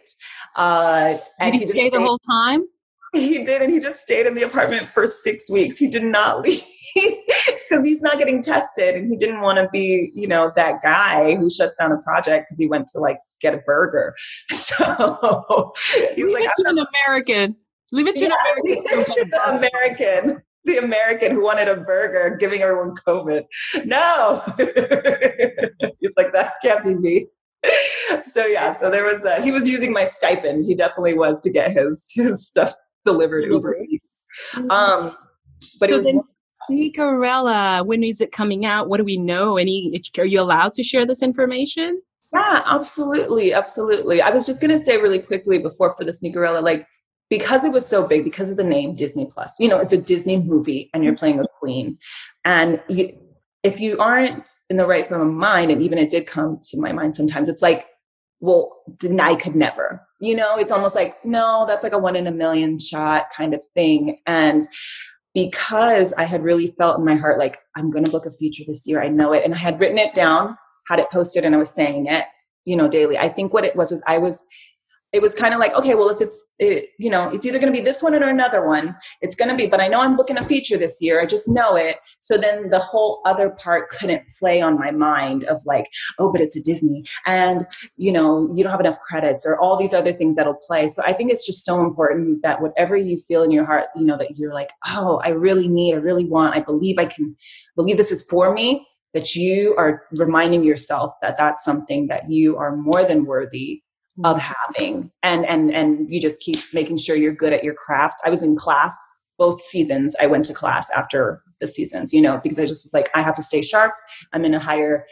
Uh, and Did he, he stay the whole time? He did, and he just stayed in the apartment for six weeks. He did not leave because he's not getting tested, and he didn't want to be, you know, that guy who shuts down a project because he went to like get a burger. So he's Leave like, it to an American. Leave it to yeah, an American. the American. The American who wanted a burger, giving everyone COVID. No, he's like that can't be me. So yeah, so there was a, he was using my stipend. He definitely was to get his his stuff delivered Uber mm-hmm. Um, but so it was. Sneakerella, when is it coming out? What do we know? Any? Are you allowed to share this information? Yeah, absolutely, absolutely. I was just gonna say really quickly before for the Sneakerella, like because it was so big, because of the name Disney Plus. You know, it's a Disney movie, and you're playing a queen, and you, if you aren't in the right frame of mind, and even it did come to my mind sometimes, it's like, well, then I could never. You know, it's almost like no, that's like a one in a million shot kind of thing, and because I had really felt in my heart like I'm going to book a feature this year, I know it, and I had written it down had it posted and I was saying it, you know, daily. I think what it was is I was, it was kind of like, okay, well, if it's, it, you know, it's either going to be this one or another one. It's going to be, but I know I'm booking a feature this year. I just know it. So then the whole other part couldn't play on my mind of like, oh, but it's a Disney and, you know, you don't have enough credits or all these other things that'll play. So I think it's just so important that whatever you feel in your heart, you know, that you're like, oh, I really need, I really want, I believe I can believe this is for me that you are reminding yourself that that's something that you are more than worthy of mm-hmm. having and and and you just keep making sure you're good at your craft i was in class both seasons i went to class after the seasons you know because i just was like i have to stay sharp i'm in a higher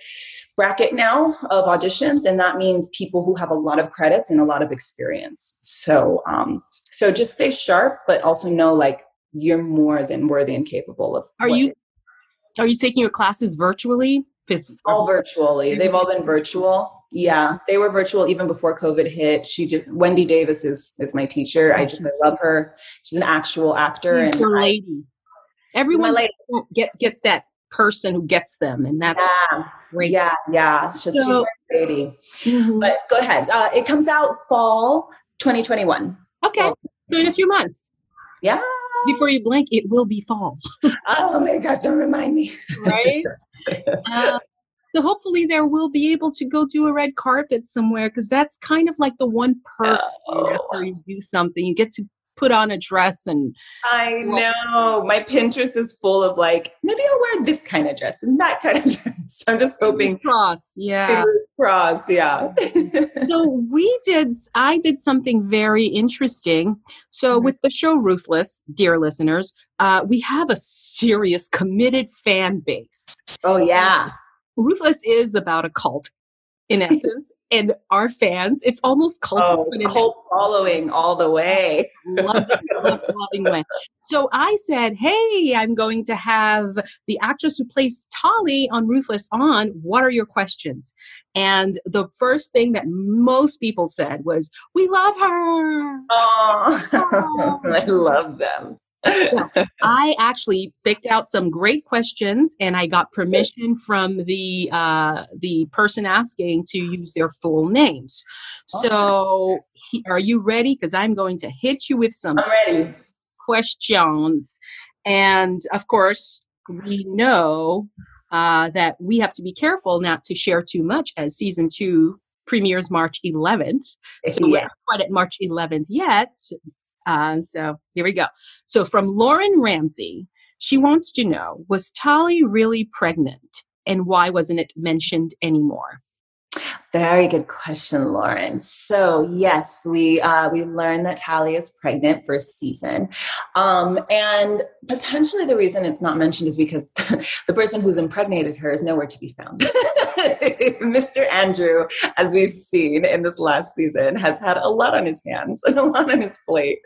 bracket now of auditions and that means people who have a lot of credits and a lot of experience so um so just stay sharp but also know like you're more than worthy and capable of are you are you taking your classes virtually? All virtually. They've all been virtual. Yeah, they were virtual even before COVID hit. She just Wendy Davis is is my teacher. I just I love her. She's an actual actor and lady. Everyone lady. get gets that person who gets them, and that's yeah, great. Yeah, yeah. She's, so, she's lady. Mm-hmm. But go ahead. Uh, it comes out fall 2021. Okay, fall. so in a few months. Yeah before you blink, it will be fall. oh my gosh, don't remind me. right? Uh, so hopefully there will be able to go do a red carpet somewhere because that's kind of like the one perk oh. after you do something. You get to put on a dress and I know my Pinterest is full of like maybe I'll wear this kind of dress and that kind of dress. I'm just hoping cross, yeah, crossed, yeah. so we did. I did something very interesting. So mm-hmm. with the show Ruthless, dear listeners, uh, we have a serious committed fan base. Oh yeah. Ruthless is about a cult in essence and our fans it's almost oh, cult oh, cult following all the way. loving, loving way so i said hey i'm going to have the actress who plays Tali on ruthless on what are your questions? And the first thing that most people said was we love her. Oh, i love them So I actually picked out some great questions, and I got permission from the uh, the person asking to use their full names. So, he, are you ready? Because I'm going to hit you with some questions, and of course, we know uh, that we have to be careful not to share too much as season two premieres March 11th. So we're not quite at March 11th yet. Um, so here we go. So from Lauren Ramsey, she wants to know Was Tali really pregnant? And why wasn't it mentioned anymore? Very good question, Lauren. So yes, we uh, we learned that Tally is pregnant for a season, um, and potentially the reason it's not mentioned is because the person who's impregnated her is nowhere to be found. Mr. Andrew, as we've seen in this last season, has had a lot on his hands and a lot on his plate.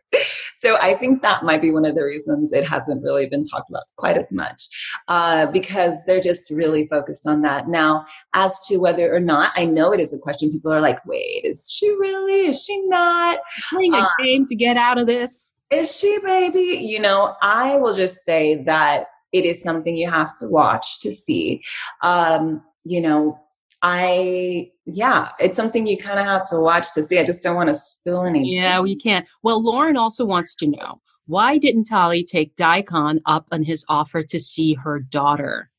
So I think that might be one of the reasons it hasn't really been talked about quite as much, uh, because they're just really focused on that now. As to whether or not, I know it is a question. People are like, wait, is she really? Is she not? Playing a Uh, game to get out of this. Is she, baby? You know, I will just say that it is something you have to watch to see. Um, you know, I, yeah, it's something you kind of have to watch to see. I just don't want to spill anything. Yeah, we can't. Well, Lauren also wants to know why didn't Tali take Daikon up on his offer to see her daughter?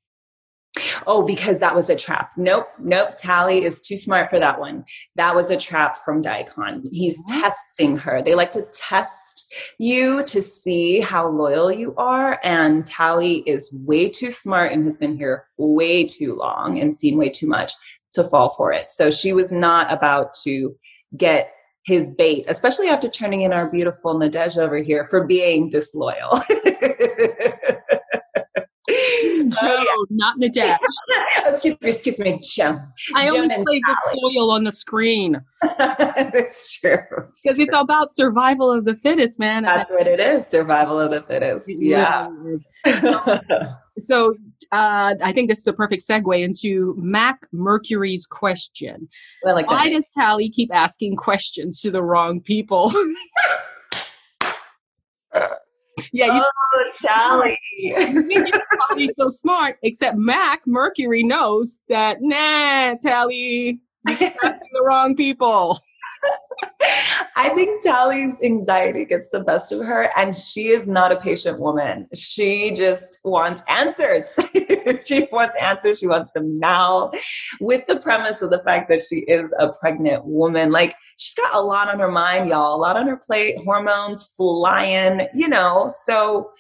Oh, because that was a trap. Nope, nope. Tally is too smart for that one. That was a trap from Daikon. He's testing her. They like to test you to see how loyal you are. And Tally is way too smart and has been here way too long and seen way too much to fall for it. So she was not about to get his bait, especially after turning in our beautiful Nadège over here for being disloyal. Joe, Oh, not Nadège. yeah. excuse me, excuse me, Joe. I Joan only and play Tally. disloyal on the screen That's true. because it's about survival of the fittest, man. That's what it is. Survival of the fittest. It Yeah. is. So uh, I think this is a perfect segue into Mac Mercury's question. Like Why does Tally keep asking questions to the wrong people? Yeah, you Oh, Tally. think Tally's so smart, except Mac Mercury knows that, nah, Tally, you keep asking the wrong people. I think Tally's anxiety gets the best of her, and she is not a patient woman. She just wants answers. she wants answers. She wants them now, with the premise of the fact that she is a pregnant woman. Like, she's got a lot on her mind, y'all, a lot on her plate, hormones flying, you know, so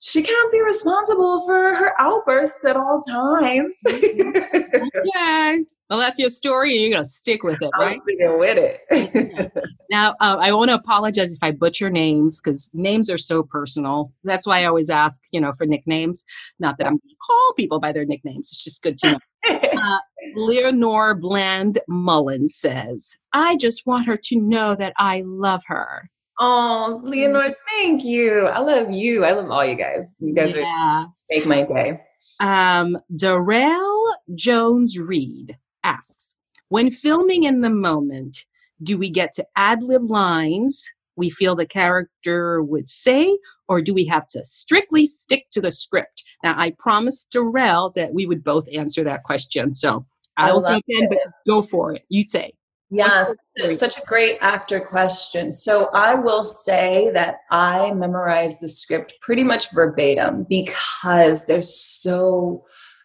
she can't be responsible for her outbursts at all times. Mm-hmm. Yeah. Well, that's your story, and you're going to stick with it, right? I'm sticking with it. Now, uh, I want to apologize if I butcher names because names are so personal. That's why I always ask, you know, for nicknames. Not that I'm going to call people by their nicknames. It's just good to know. Uh, Leonore Bland Mullen says, I just want her to know that I love her. Oh, Leonore, thank you. I love you. I love all you guys. You guys Yeah. are make my day. Um, Darrell Jones Reed asks, when filming in the moment, do we get to ad lib lines we feel the character would say, or do we have to strictly stick to the script? Now, I promised Darrell that we would both answer that question, so I I'll love jump in, but go for it. You say. Yes, such a great actor question. So I will say that I memorize the script pretty much verbatim because there's so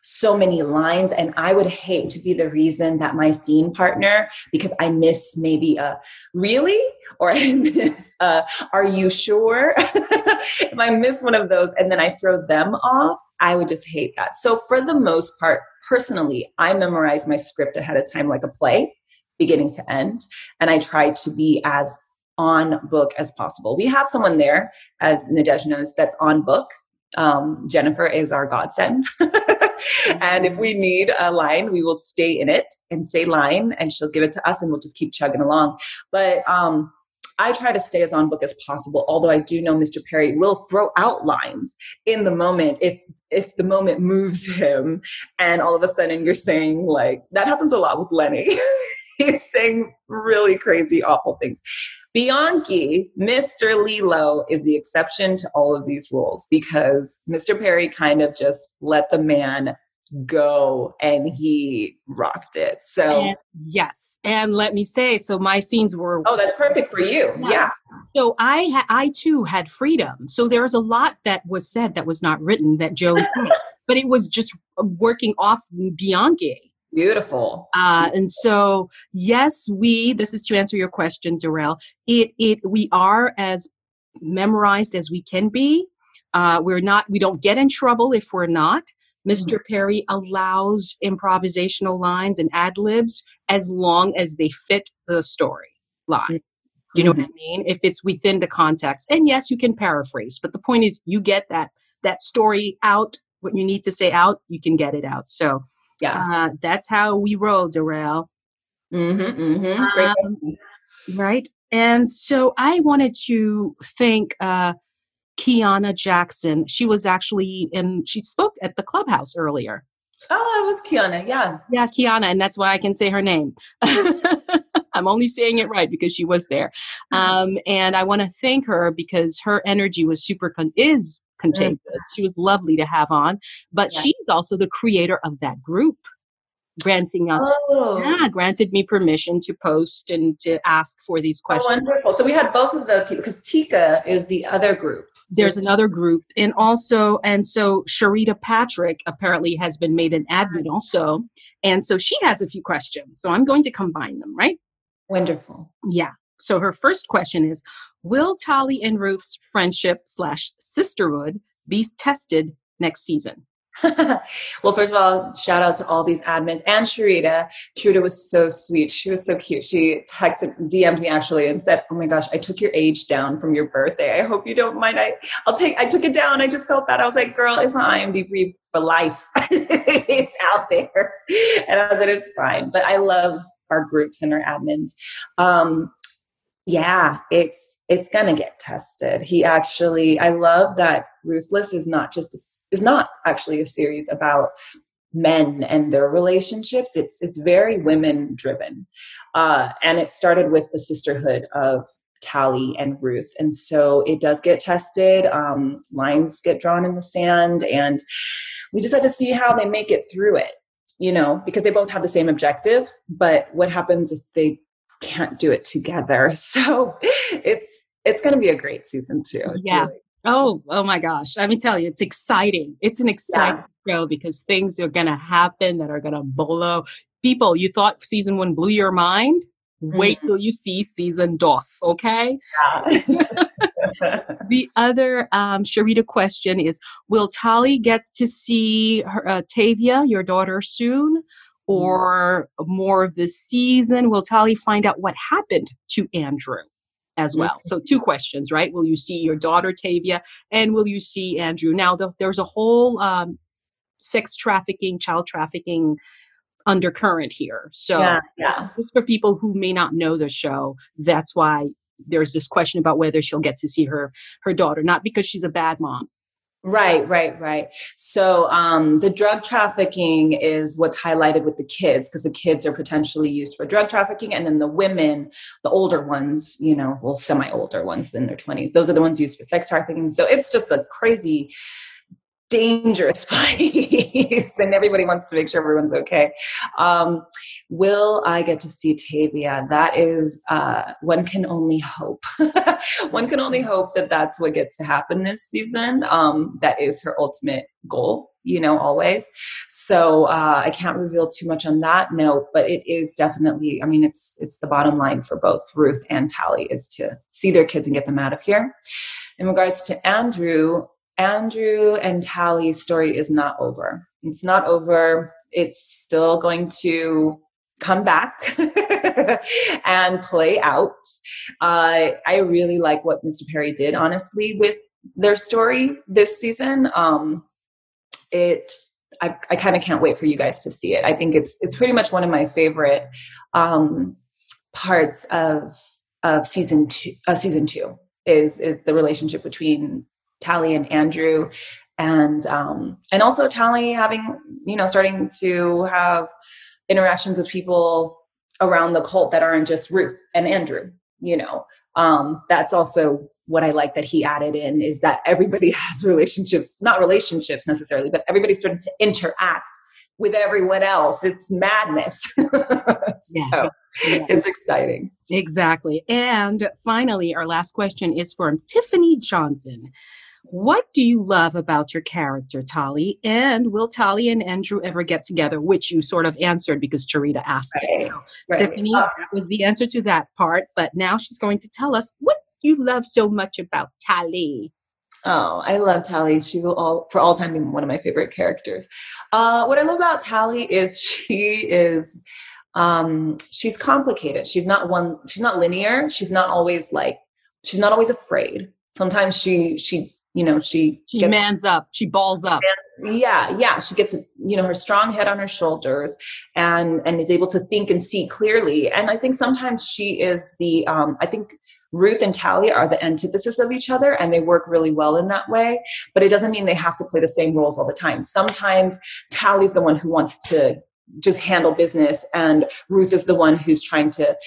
so many lines and I would hate to be the reason that my scene partner because I miss maybe a really or I miss uh are you sure? if I miss one of those and then I throw them off, I would just hate that. So for the most part personally, I memorize my script ahead of time like a play beginning to end. And I try to be as on book as possible. We have someone there, as Nadège knows, that's on book. Um, Jennifer is our godsend. and if we need a line, we will stay in it and say line, and she'll give it to us, and we'll just keep chugging along. But um, I try to stay as on book as possible. Although I do know Mr. Perry will throw out lines in the moment if if the moment moves him, and all of a sudden you're saying like that happens a lot with Lenny. He's saying really crazy, awful things. Bianchi, Mr. Lilo, is the exception to all of these rules because Mr. Perry kind of just let the man go and he rocked it. So, and, yes. And let me say, so my scenes were. Oh, that's perfect for you. Yeah. yeah. So I, ha- I too had freedom. So there was a lot that was said that was not written that Joe said, but it was just working off Bianchi. Beautiful. Uh, and so, yes, we. This is to answer your question, Darrell. It it we are as memorized as we can be. Uh, we're not. We don't get in trouble if we're not. Mr. Mm-hmm. Perry allows improvisational lines and ad libs as long as they fit the story line. Mm-hmm. You know mm-hmm. what I mean? If it's within the context. And yes, you can paraphrase, but the point is you get that that story out, what you need to say out, you can get it out. So yeah. Uh, that's how we roll, Darrell. Mm-hmm, mm-hmm. Um, right. And so I wanted to thank uh, Kiana Jackson. She was actually in, she spoke at the clubhouse earlier. Oh, it was Kiana. Yeah. Yeah, Kiana. And that's why I can say her name. I'm only saying it right because she was there. Mm-hmm. Um, and I want to thank her because her energy was super, con- is contagious. Mm. She was lovely to have on, but yeah. she's also the creator of that group granting us oh. yeah granted me permission to post and to ask for these oh, questions oh, wonderful so we had both of the people because tika is the other group there's another group and also and so sharita patrick apparently has been made an admin also and so she has a few questions so i'm going to combine them right wonderful yeah so her first question is Will Tali and Ruth's friendship slash sisterhood be tested next season? well, first of all, shout out to all these admins and Sharita. Sharita was so sweet. She was so cute. She texted, DM'd me actually and said, "Oh my gosh, I took your age down from your birthday. I hope you don't mind. I, I'll take. I took it down. I just felt bad. I was like, girl, it's not IMDb for life. it's out there." And I said, "It's fine." But I love our groups and our admins. Um, yeah it's it's gonna get tested. He actually i love that ruthless is not just a, is not actually a series about men and their relationships. It's it's very women driven uh, and it started with the sisterhood of tali and ruth. And so it does get tested um, lines get drawn in the sand and we just have to see how they make it through it you know because they both have the same objective but what happens if they can't do it together. So it's it's going to be a great season too. It's yeah. Really- oh, oh my gosh. Let me tell you, it's exciting. It's an exciting yeah. show because things are going to happen that are going to blow people. You thought season one blew your mind. Wait mm-hmm. till you see season dos, okay? Yeah. the other um, Sharita question is Will Tali gets to see her, uh, Tavia, your daughter, soon? Mm-hmm. or more of the season? Will Tali find out what happened to Andrew as well? Mm-hmm. So, two questions, right? Will you see your daughter Tavia and will you see Andrew? Now, the, there's a whole um, sex trafficking, child trafficking undercurrent here. So, yeah, yeah. just for people who may not know the show, that's why there's this question about whether she'll get to see her her daughter, not because she's a bad mom, Right, right, right. So um, the drug trafficking is what's highlighted with the kids because the kids are potentially used for drug trafficking, and then the women, the older ones, you know, well, semi-older ones in their twenties, those are the ones used for sex trafficking. So it's just a crazy dangerous place and everybody wants to make sure everyone's okay. Um, will i get to see tavia? That is uh, one can only hope. One can only hope that that's what gets to happen this season. Um, that is her ultimate goal you know always. So uh, i can't reveal too much on that note but it is definitely i mean it's it's the bottom line for both ruth and tali is to see their kids and get them out of here. In regards to andrew Andrew and Tali's story is not over. It's not over. It's still going to come back and play out. Uh, I really like what Mr. Perry did, honestly, with their story this season. Um, it I, I kind of can't wait for you guys to see it. I think it's it's pretty much one of my favorite um, parts of of season two. Of season two is is the relationship between Tali and Andrew, and um, and also Tali having you know starting to have interactions with people around the cult that aren't just Ruth and Andrew. you know um, that's also what i like that he added in is that everybody has relationships not relationships necessarily but everybody's starting to interact with everyone else it's madness yeah. so yeah. it's exciting exactly and finally our last question is from tiffany johnson what do you love about your character, Tali? And will Tali and Andrew ever get together? Which you sort of answered because Sharita asked right. it. Right. Tiffany, uh, that was the answer to that part. But now she's going to tell us what you love so much about Tali. Oh, I love Tali. She will all for all time be one of my favorite characters. Uh, what I love about Tali is she is um, she's complicated. She's not one. She's not linear. She's not always like. She's not always afraid. Sometimes she she you know she she gets, mans up. She balls up. Yeah yeah. She gets you know her strong head on her shoulders and and is able to think and see clearly. And i think sometimes she is the um i think ruth and tali are the antithesis of each other and they work really well in that way. But it doesn't mean they have to play the same roles all the time. Sometimes tali's the one who wants to just handle business and ruth is the one who's trying to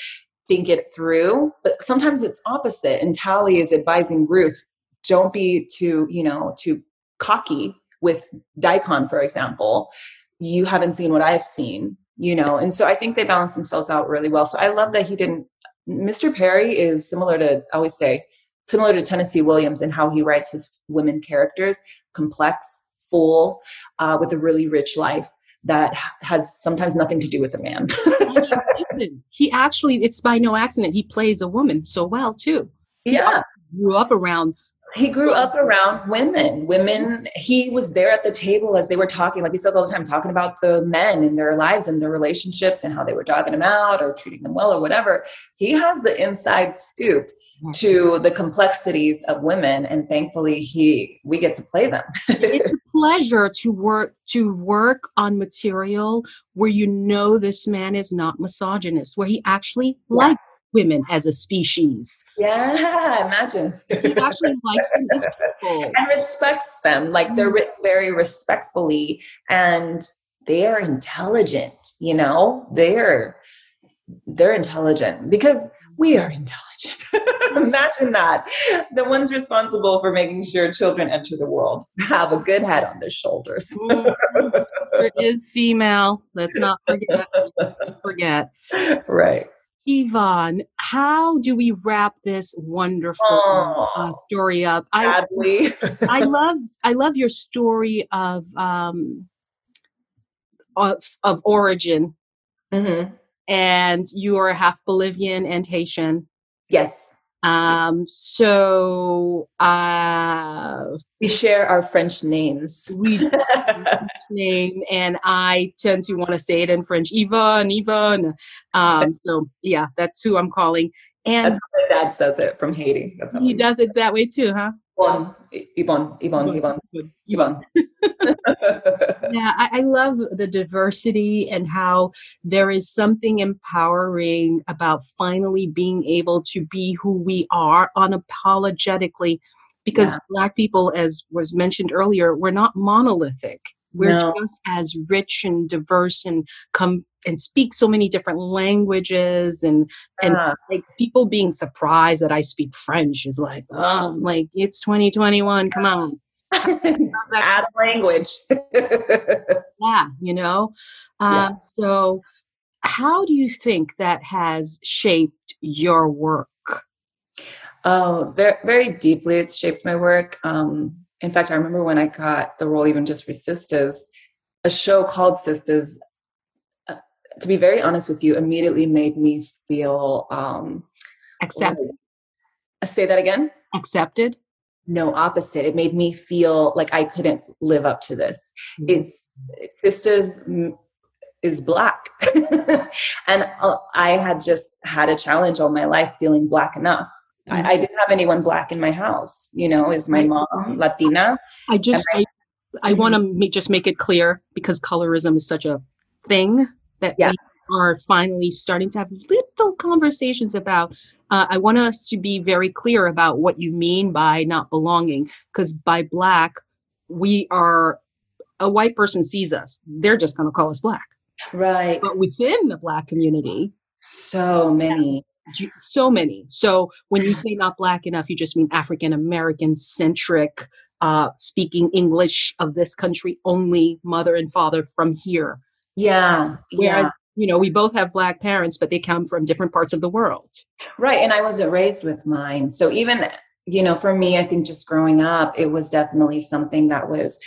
think it through. But sometimes it's opposite and tali is advising ruth don't be too you know too cocky with daikon for example. You haven't seen what i've seen you know and so i think they balance themselves out really well. So i love that he didn't mr perry is similar to i always say similar to tennessee williams and how he writes his women characters complex full uh, with a really rich life that has sometimes nothing to do with a man. He actually it's by no accident he plays a woman so well too. Yeah. grew up around he grew up around women. Women he was there at the table as they were talking like he says all the time talking about the men in their lives and their relationships and how they were dogging him out or treating them well or whatever. He has the inside scoop mm-hmm. to the complexities of women and thankfully he we get to play them. It's a pleasure to work to work on material where you know this man is not misogynist where he actually yeah. likes women as a species. Yeah, imagine. He actually likes them as people. And respects them. Like they're mm-hmm. written very respectfully and they are intelligent, you know? They're they're intelligent because we are intelligent. Imagine that. The ones responsible for making sure children enter the world have a good head on their shoulders. there is female. Let's not forget. Let's not forget. Right. Yvonne, how do we wrap this wonderful oh, uh, story up? I, I love I love your story of um, of, of origin, mm-hmm. and you are half Bolivian and Haitian. Yes. Um, so uh, we share our French names. We French name, and I tend to want to say it in French. Yvonne, Yvonne. Um, so yeah, that's who I'm calling. And that's how my dad says it from Haiti. he does it that way too, huh? Yvonne, Yvonne, Yvonne, Yvonne, Yvonne. yeah, I, I, love the diversity and how there is something empowering about finally being able to be who we are unapologetically. Because yeah. Black people, as was mentioned earlier, we're not monolithic. We're no. just as rich and diverse and come and speak so many different languages and and uh, like people being surprised that I speak French is like, oh, like it's 2021, come on. Add language. yeah, you know. Uh, yeah. So, how do you think that has shaped your work? Oh, very, very deeply. It's shaped my work. Um, in fact, I remember when I got the role, even just for Sistas, a show called Sistas. Uh, to be very honest with you, immediately made me feel um, accepted. Uh, say that again. Accepted. No, opposite. It made me feel like I couldn't live up to this. Mm-hmm. It's Sistas is black, and uh, I had just had a challenge all my life feeling black enough mm-hmm. I, didn't have anyone black in my house. You know, is my mom Latina? I just I, I, I want to mm-hmm. just make it clear because colorism is such a thing that yeah. we are finally starting to have little conversations about. Uh, I want us to be very clear about what you mean by not belonging, because by black we are a white person sees us, they're just going to call us black. Right. But within the black community, so many so many. So when you say not black enough, you just mean African American centric, uh, speaking English of this country only, mother and father from here. Yeah. Whereas, yeah. you know, we both have black parents, but they come from different parts of the world. Right. And I wasn't raised with mine. So even, you know, for me, I think just growing up, it was definitely something that was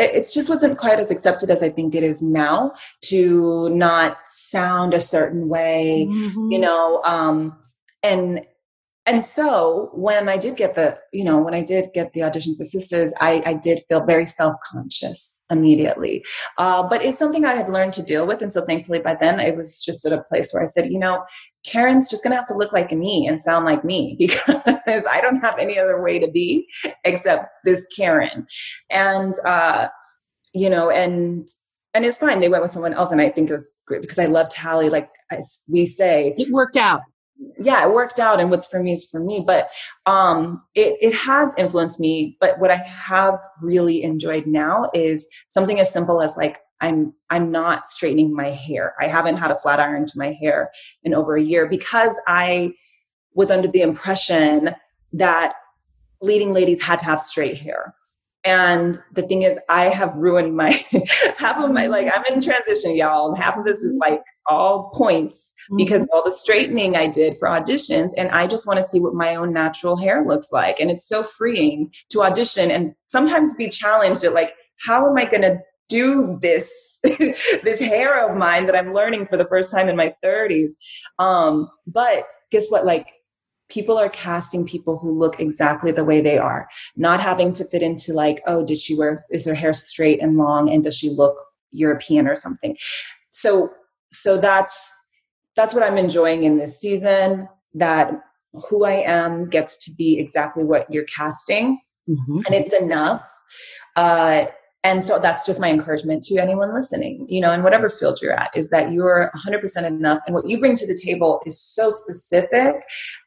it just wasn't quite as accepted as I think it is now to not sound a certain way, mm-hmm. you know, um, and and so when I did get the, you know, when I did get the audition for Sistas, I, I did feel very self-conscious immediately. Uh, but it's something I had learned to deal with. And so thankfully by then I was just at a place where I said, you know, Karen's just going to have to look like me and sound like me because I don't have any other way to be except this Karen. And, uh, you know, and and it's fine. They went with someone else, and I think it was great because I loved Tally. Like we say, it worked out yeah it worked out and what's for me is for me but um it, it has influenced me but what i have really enjoyed now is something as simple as like i'm i'm not straightening my hair i haven't had a flat iron to my hair in over a year because i was under the impression that leading ladies had to have straight hair and the thing is, I have ruined my half of my like I'm in transition, y'all. Half of this is like all points because mm-hmm. all the straightening I did for auditions, and I just want to see what my own natural hair looks like. And it's so freeing to audition and sometimes be challenged at like, how am I gonna do this this hair of mine that I'm learning for the first time in my 30s? Um, but guess what? Like people are casting people who look exactly the way they are, not having to fit into like, oh, did she wear, is her hair straight and long and does she look European or something? So, so that's, that's what I'm enjoying in this season that who I am gets to be exactly what you're casting. Mm-hmm. And it's enough. Uh, and so that's just my encouragement to anyone listening you know in whatever field you're at is that you're 100% enough and what you bring to the table is so specific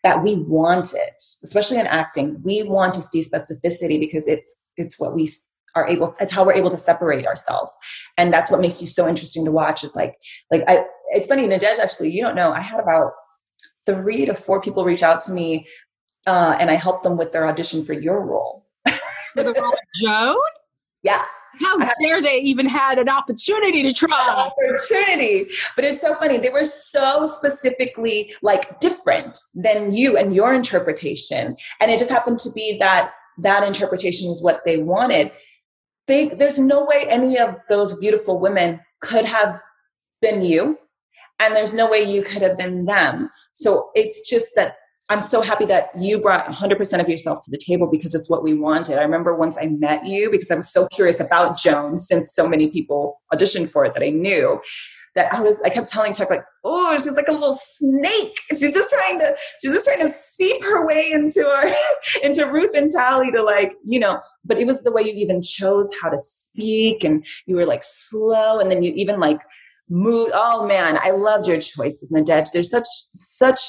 that we want it especially in acting we want to see specificity because it's it's what we are able that's how we're able to separate ourselves and that's what makes you so interesting to watch is like like i it's funny nadège actually you don't know i had about three to four people reach out to me uh, and i helped them with their audition for your role for the role of joan yeah how dare they even had an opportunity to try? Opportunity. But it's so funny. They were so specifically like different than you and your interpretation. And it just happened to be that that interpretation was what they wanted. They, there's no way any of those beautiful women could have been you. And there's no way you could have been them. So it's just that I'm so happy that you brought 100% of yourself to the table because it's what we wanted. I remember once I met you because I was so curious about Joan since so many people auditioned for it that I knew that I was I kept telling Chuck like, oh, she's like a little snake. She's just trying to she's just trying to seep her way into our into Ruth and Tally to like, you know, but it was the way you even chose how to speak and you were like slow and then you even like move oh man i loved your choices nadège. There's such such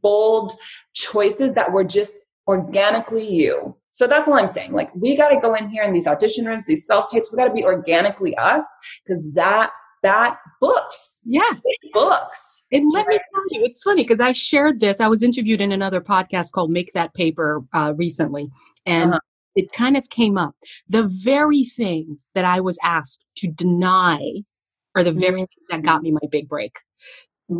bold choices that were just organically you. So that's all i'm saying. Like we got to go in here in these audition rooms these self tapes we got to be organically us because that that books yes books and let me tell you it's funny because i shared this i was interviewed in another podcast called make that paper uh, recently and uh-huh. it kind of came up the very things that i was asked to deny are the very mm-hmm. things that got me my big break.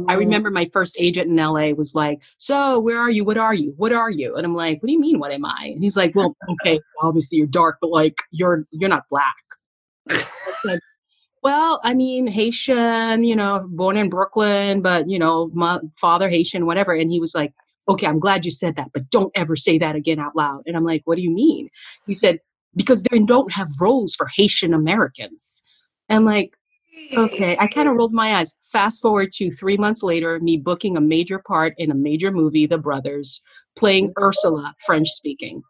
I remember my first agent in LA was like, So, where are you? What are you? What are you? And I'm like, What do you mean, what am I? And he's like, Well, okay, obviously you're dark, but like you're you're not black. I well, I mean, Haitian, you know, born in Brooklyn, but you know, my father Haitian, whatever. And he was like, Okay, I'm glad you said that, but don't ever say that again out loud. And I'm like, What do you mean? He said, Because they don't have roles for Haitian Americans. And I'm like, Okay, I kind of rolled my eyes. Fast forward to three months later, me booking a major part in a major movie, The Brothers, playing Ursula, French speaking.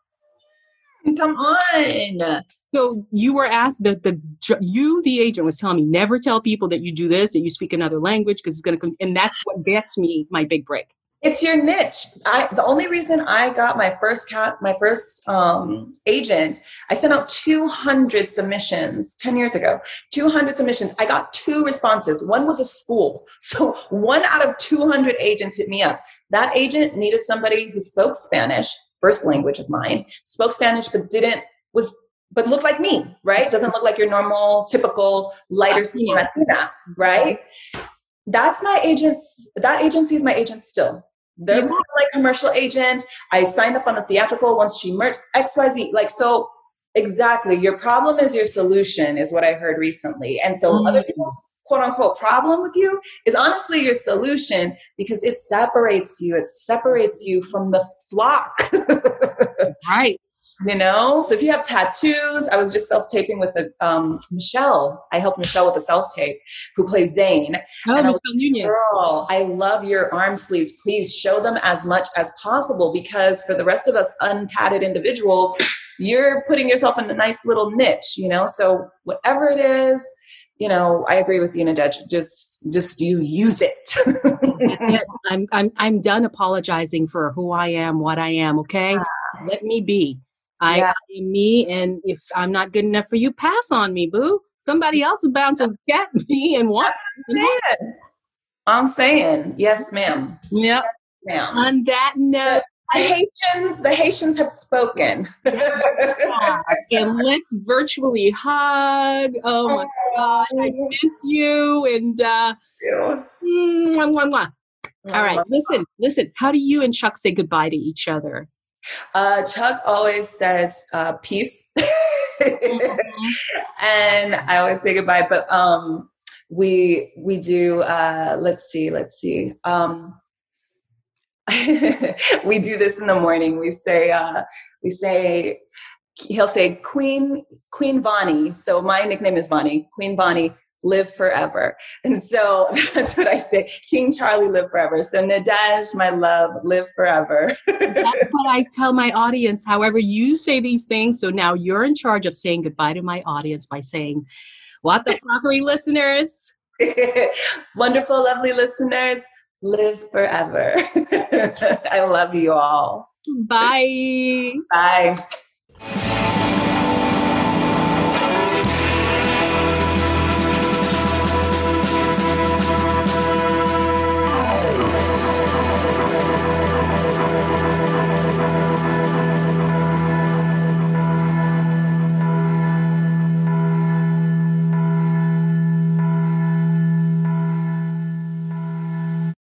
Come on. So you were asked that the you the agent was telling me never tell people that you do this that you speak another language because it's going to come and that's what gets me my big break. it's your niche. I the only reason I got my first cat, my first um, agent, I sent out 200 submissions 10 years ago. 200 submissions. I got two responses. One was a school. So one out of 200 agents hit me up. That agent needed somebody who spoke Spanish, first language of mine, spoke Spanish but didn't was but looked like me, right? Doesn't look like your normal, typical lighter skin Latina, right? That's my agent's. That agency is my agent still. They're yeah. like commercial agent. I signed up on the theatrical once she merged XYZ. Like so exactly. Your problem is your solution, is what I heard recently. And so mm. other people's quote unquote problem with you is honestly your solution because it separates you. It separates you from the flock. right. You know? So if you have tattoos, I was just self taping with the, um, Michelle. I helped Michelle with a self tape who plays Zane. Oh, and Michelle Nunez. Girl, I love your arm sleeves. Please show them as much as possible because for the rest of us untatted individuals, you're putting yourself in a nice little niche, you know? So whatever it is, you know, I agree with you, Nadège. Just, just you use it. I'm, I'm, I'm done apologizing for who I am, what I am. Okay, yeah. let me be. I, yeah. I am me, and if I'm not good enough for you, pass on me, boo. Somebody else is bound to get me and want. I'm saying, I'm saying yes, ma'am. Yep. Yes, ma'am. On that note, the Haitians, the Haitians have spoken. and let's virtually hug. Oh my God, I miss you. And uh, mwah, mwah, mwah. all right, listen, listen. How do you and Chuck say goodbye to each other? Uh, Chuck always says uh, peace, mm-hmm. and I always say goodbye. But um, we we do. Uh, let's see, let's see. Um, we do this in the morning. We say, uh, we say, he'll say Queen Queen Bonnie. So my nickname is Bonnie. Queen Bonnie, live forever. And so that's what I say. King Charlie, live forever. So Nadège, my love, live forever. that's what I tell my audience. However, you say these things. So now you're in charge of saying goodbye to my audience by saying, "What the fuckery, listeners." Wonderful, lovely listeners live forever. I love you all. Bye. Bye.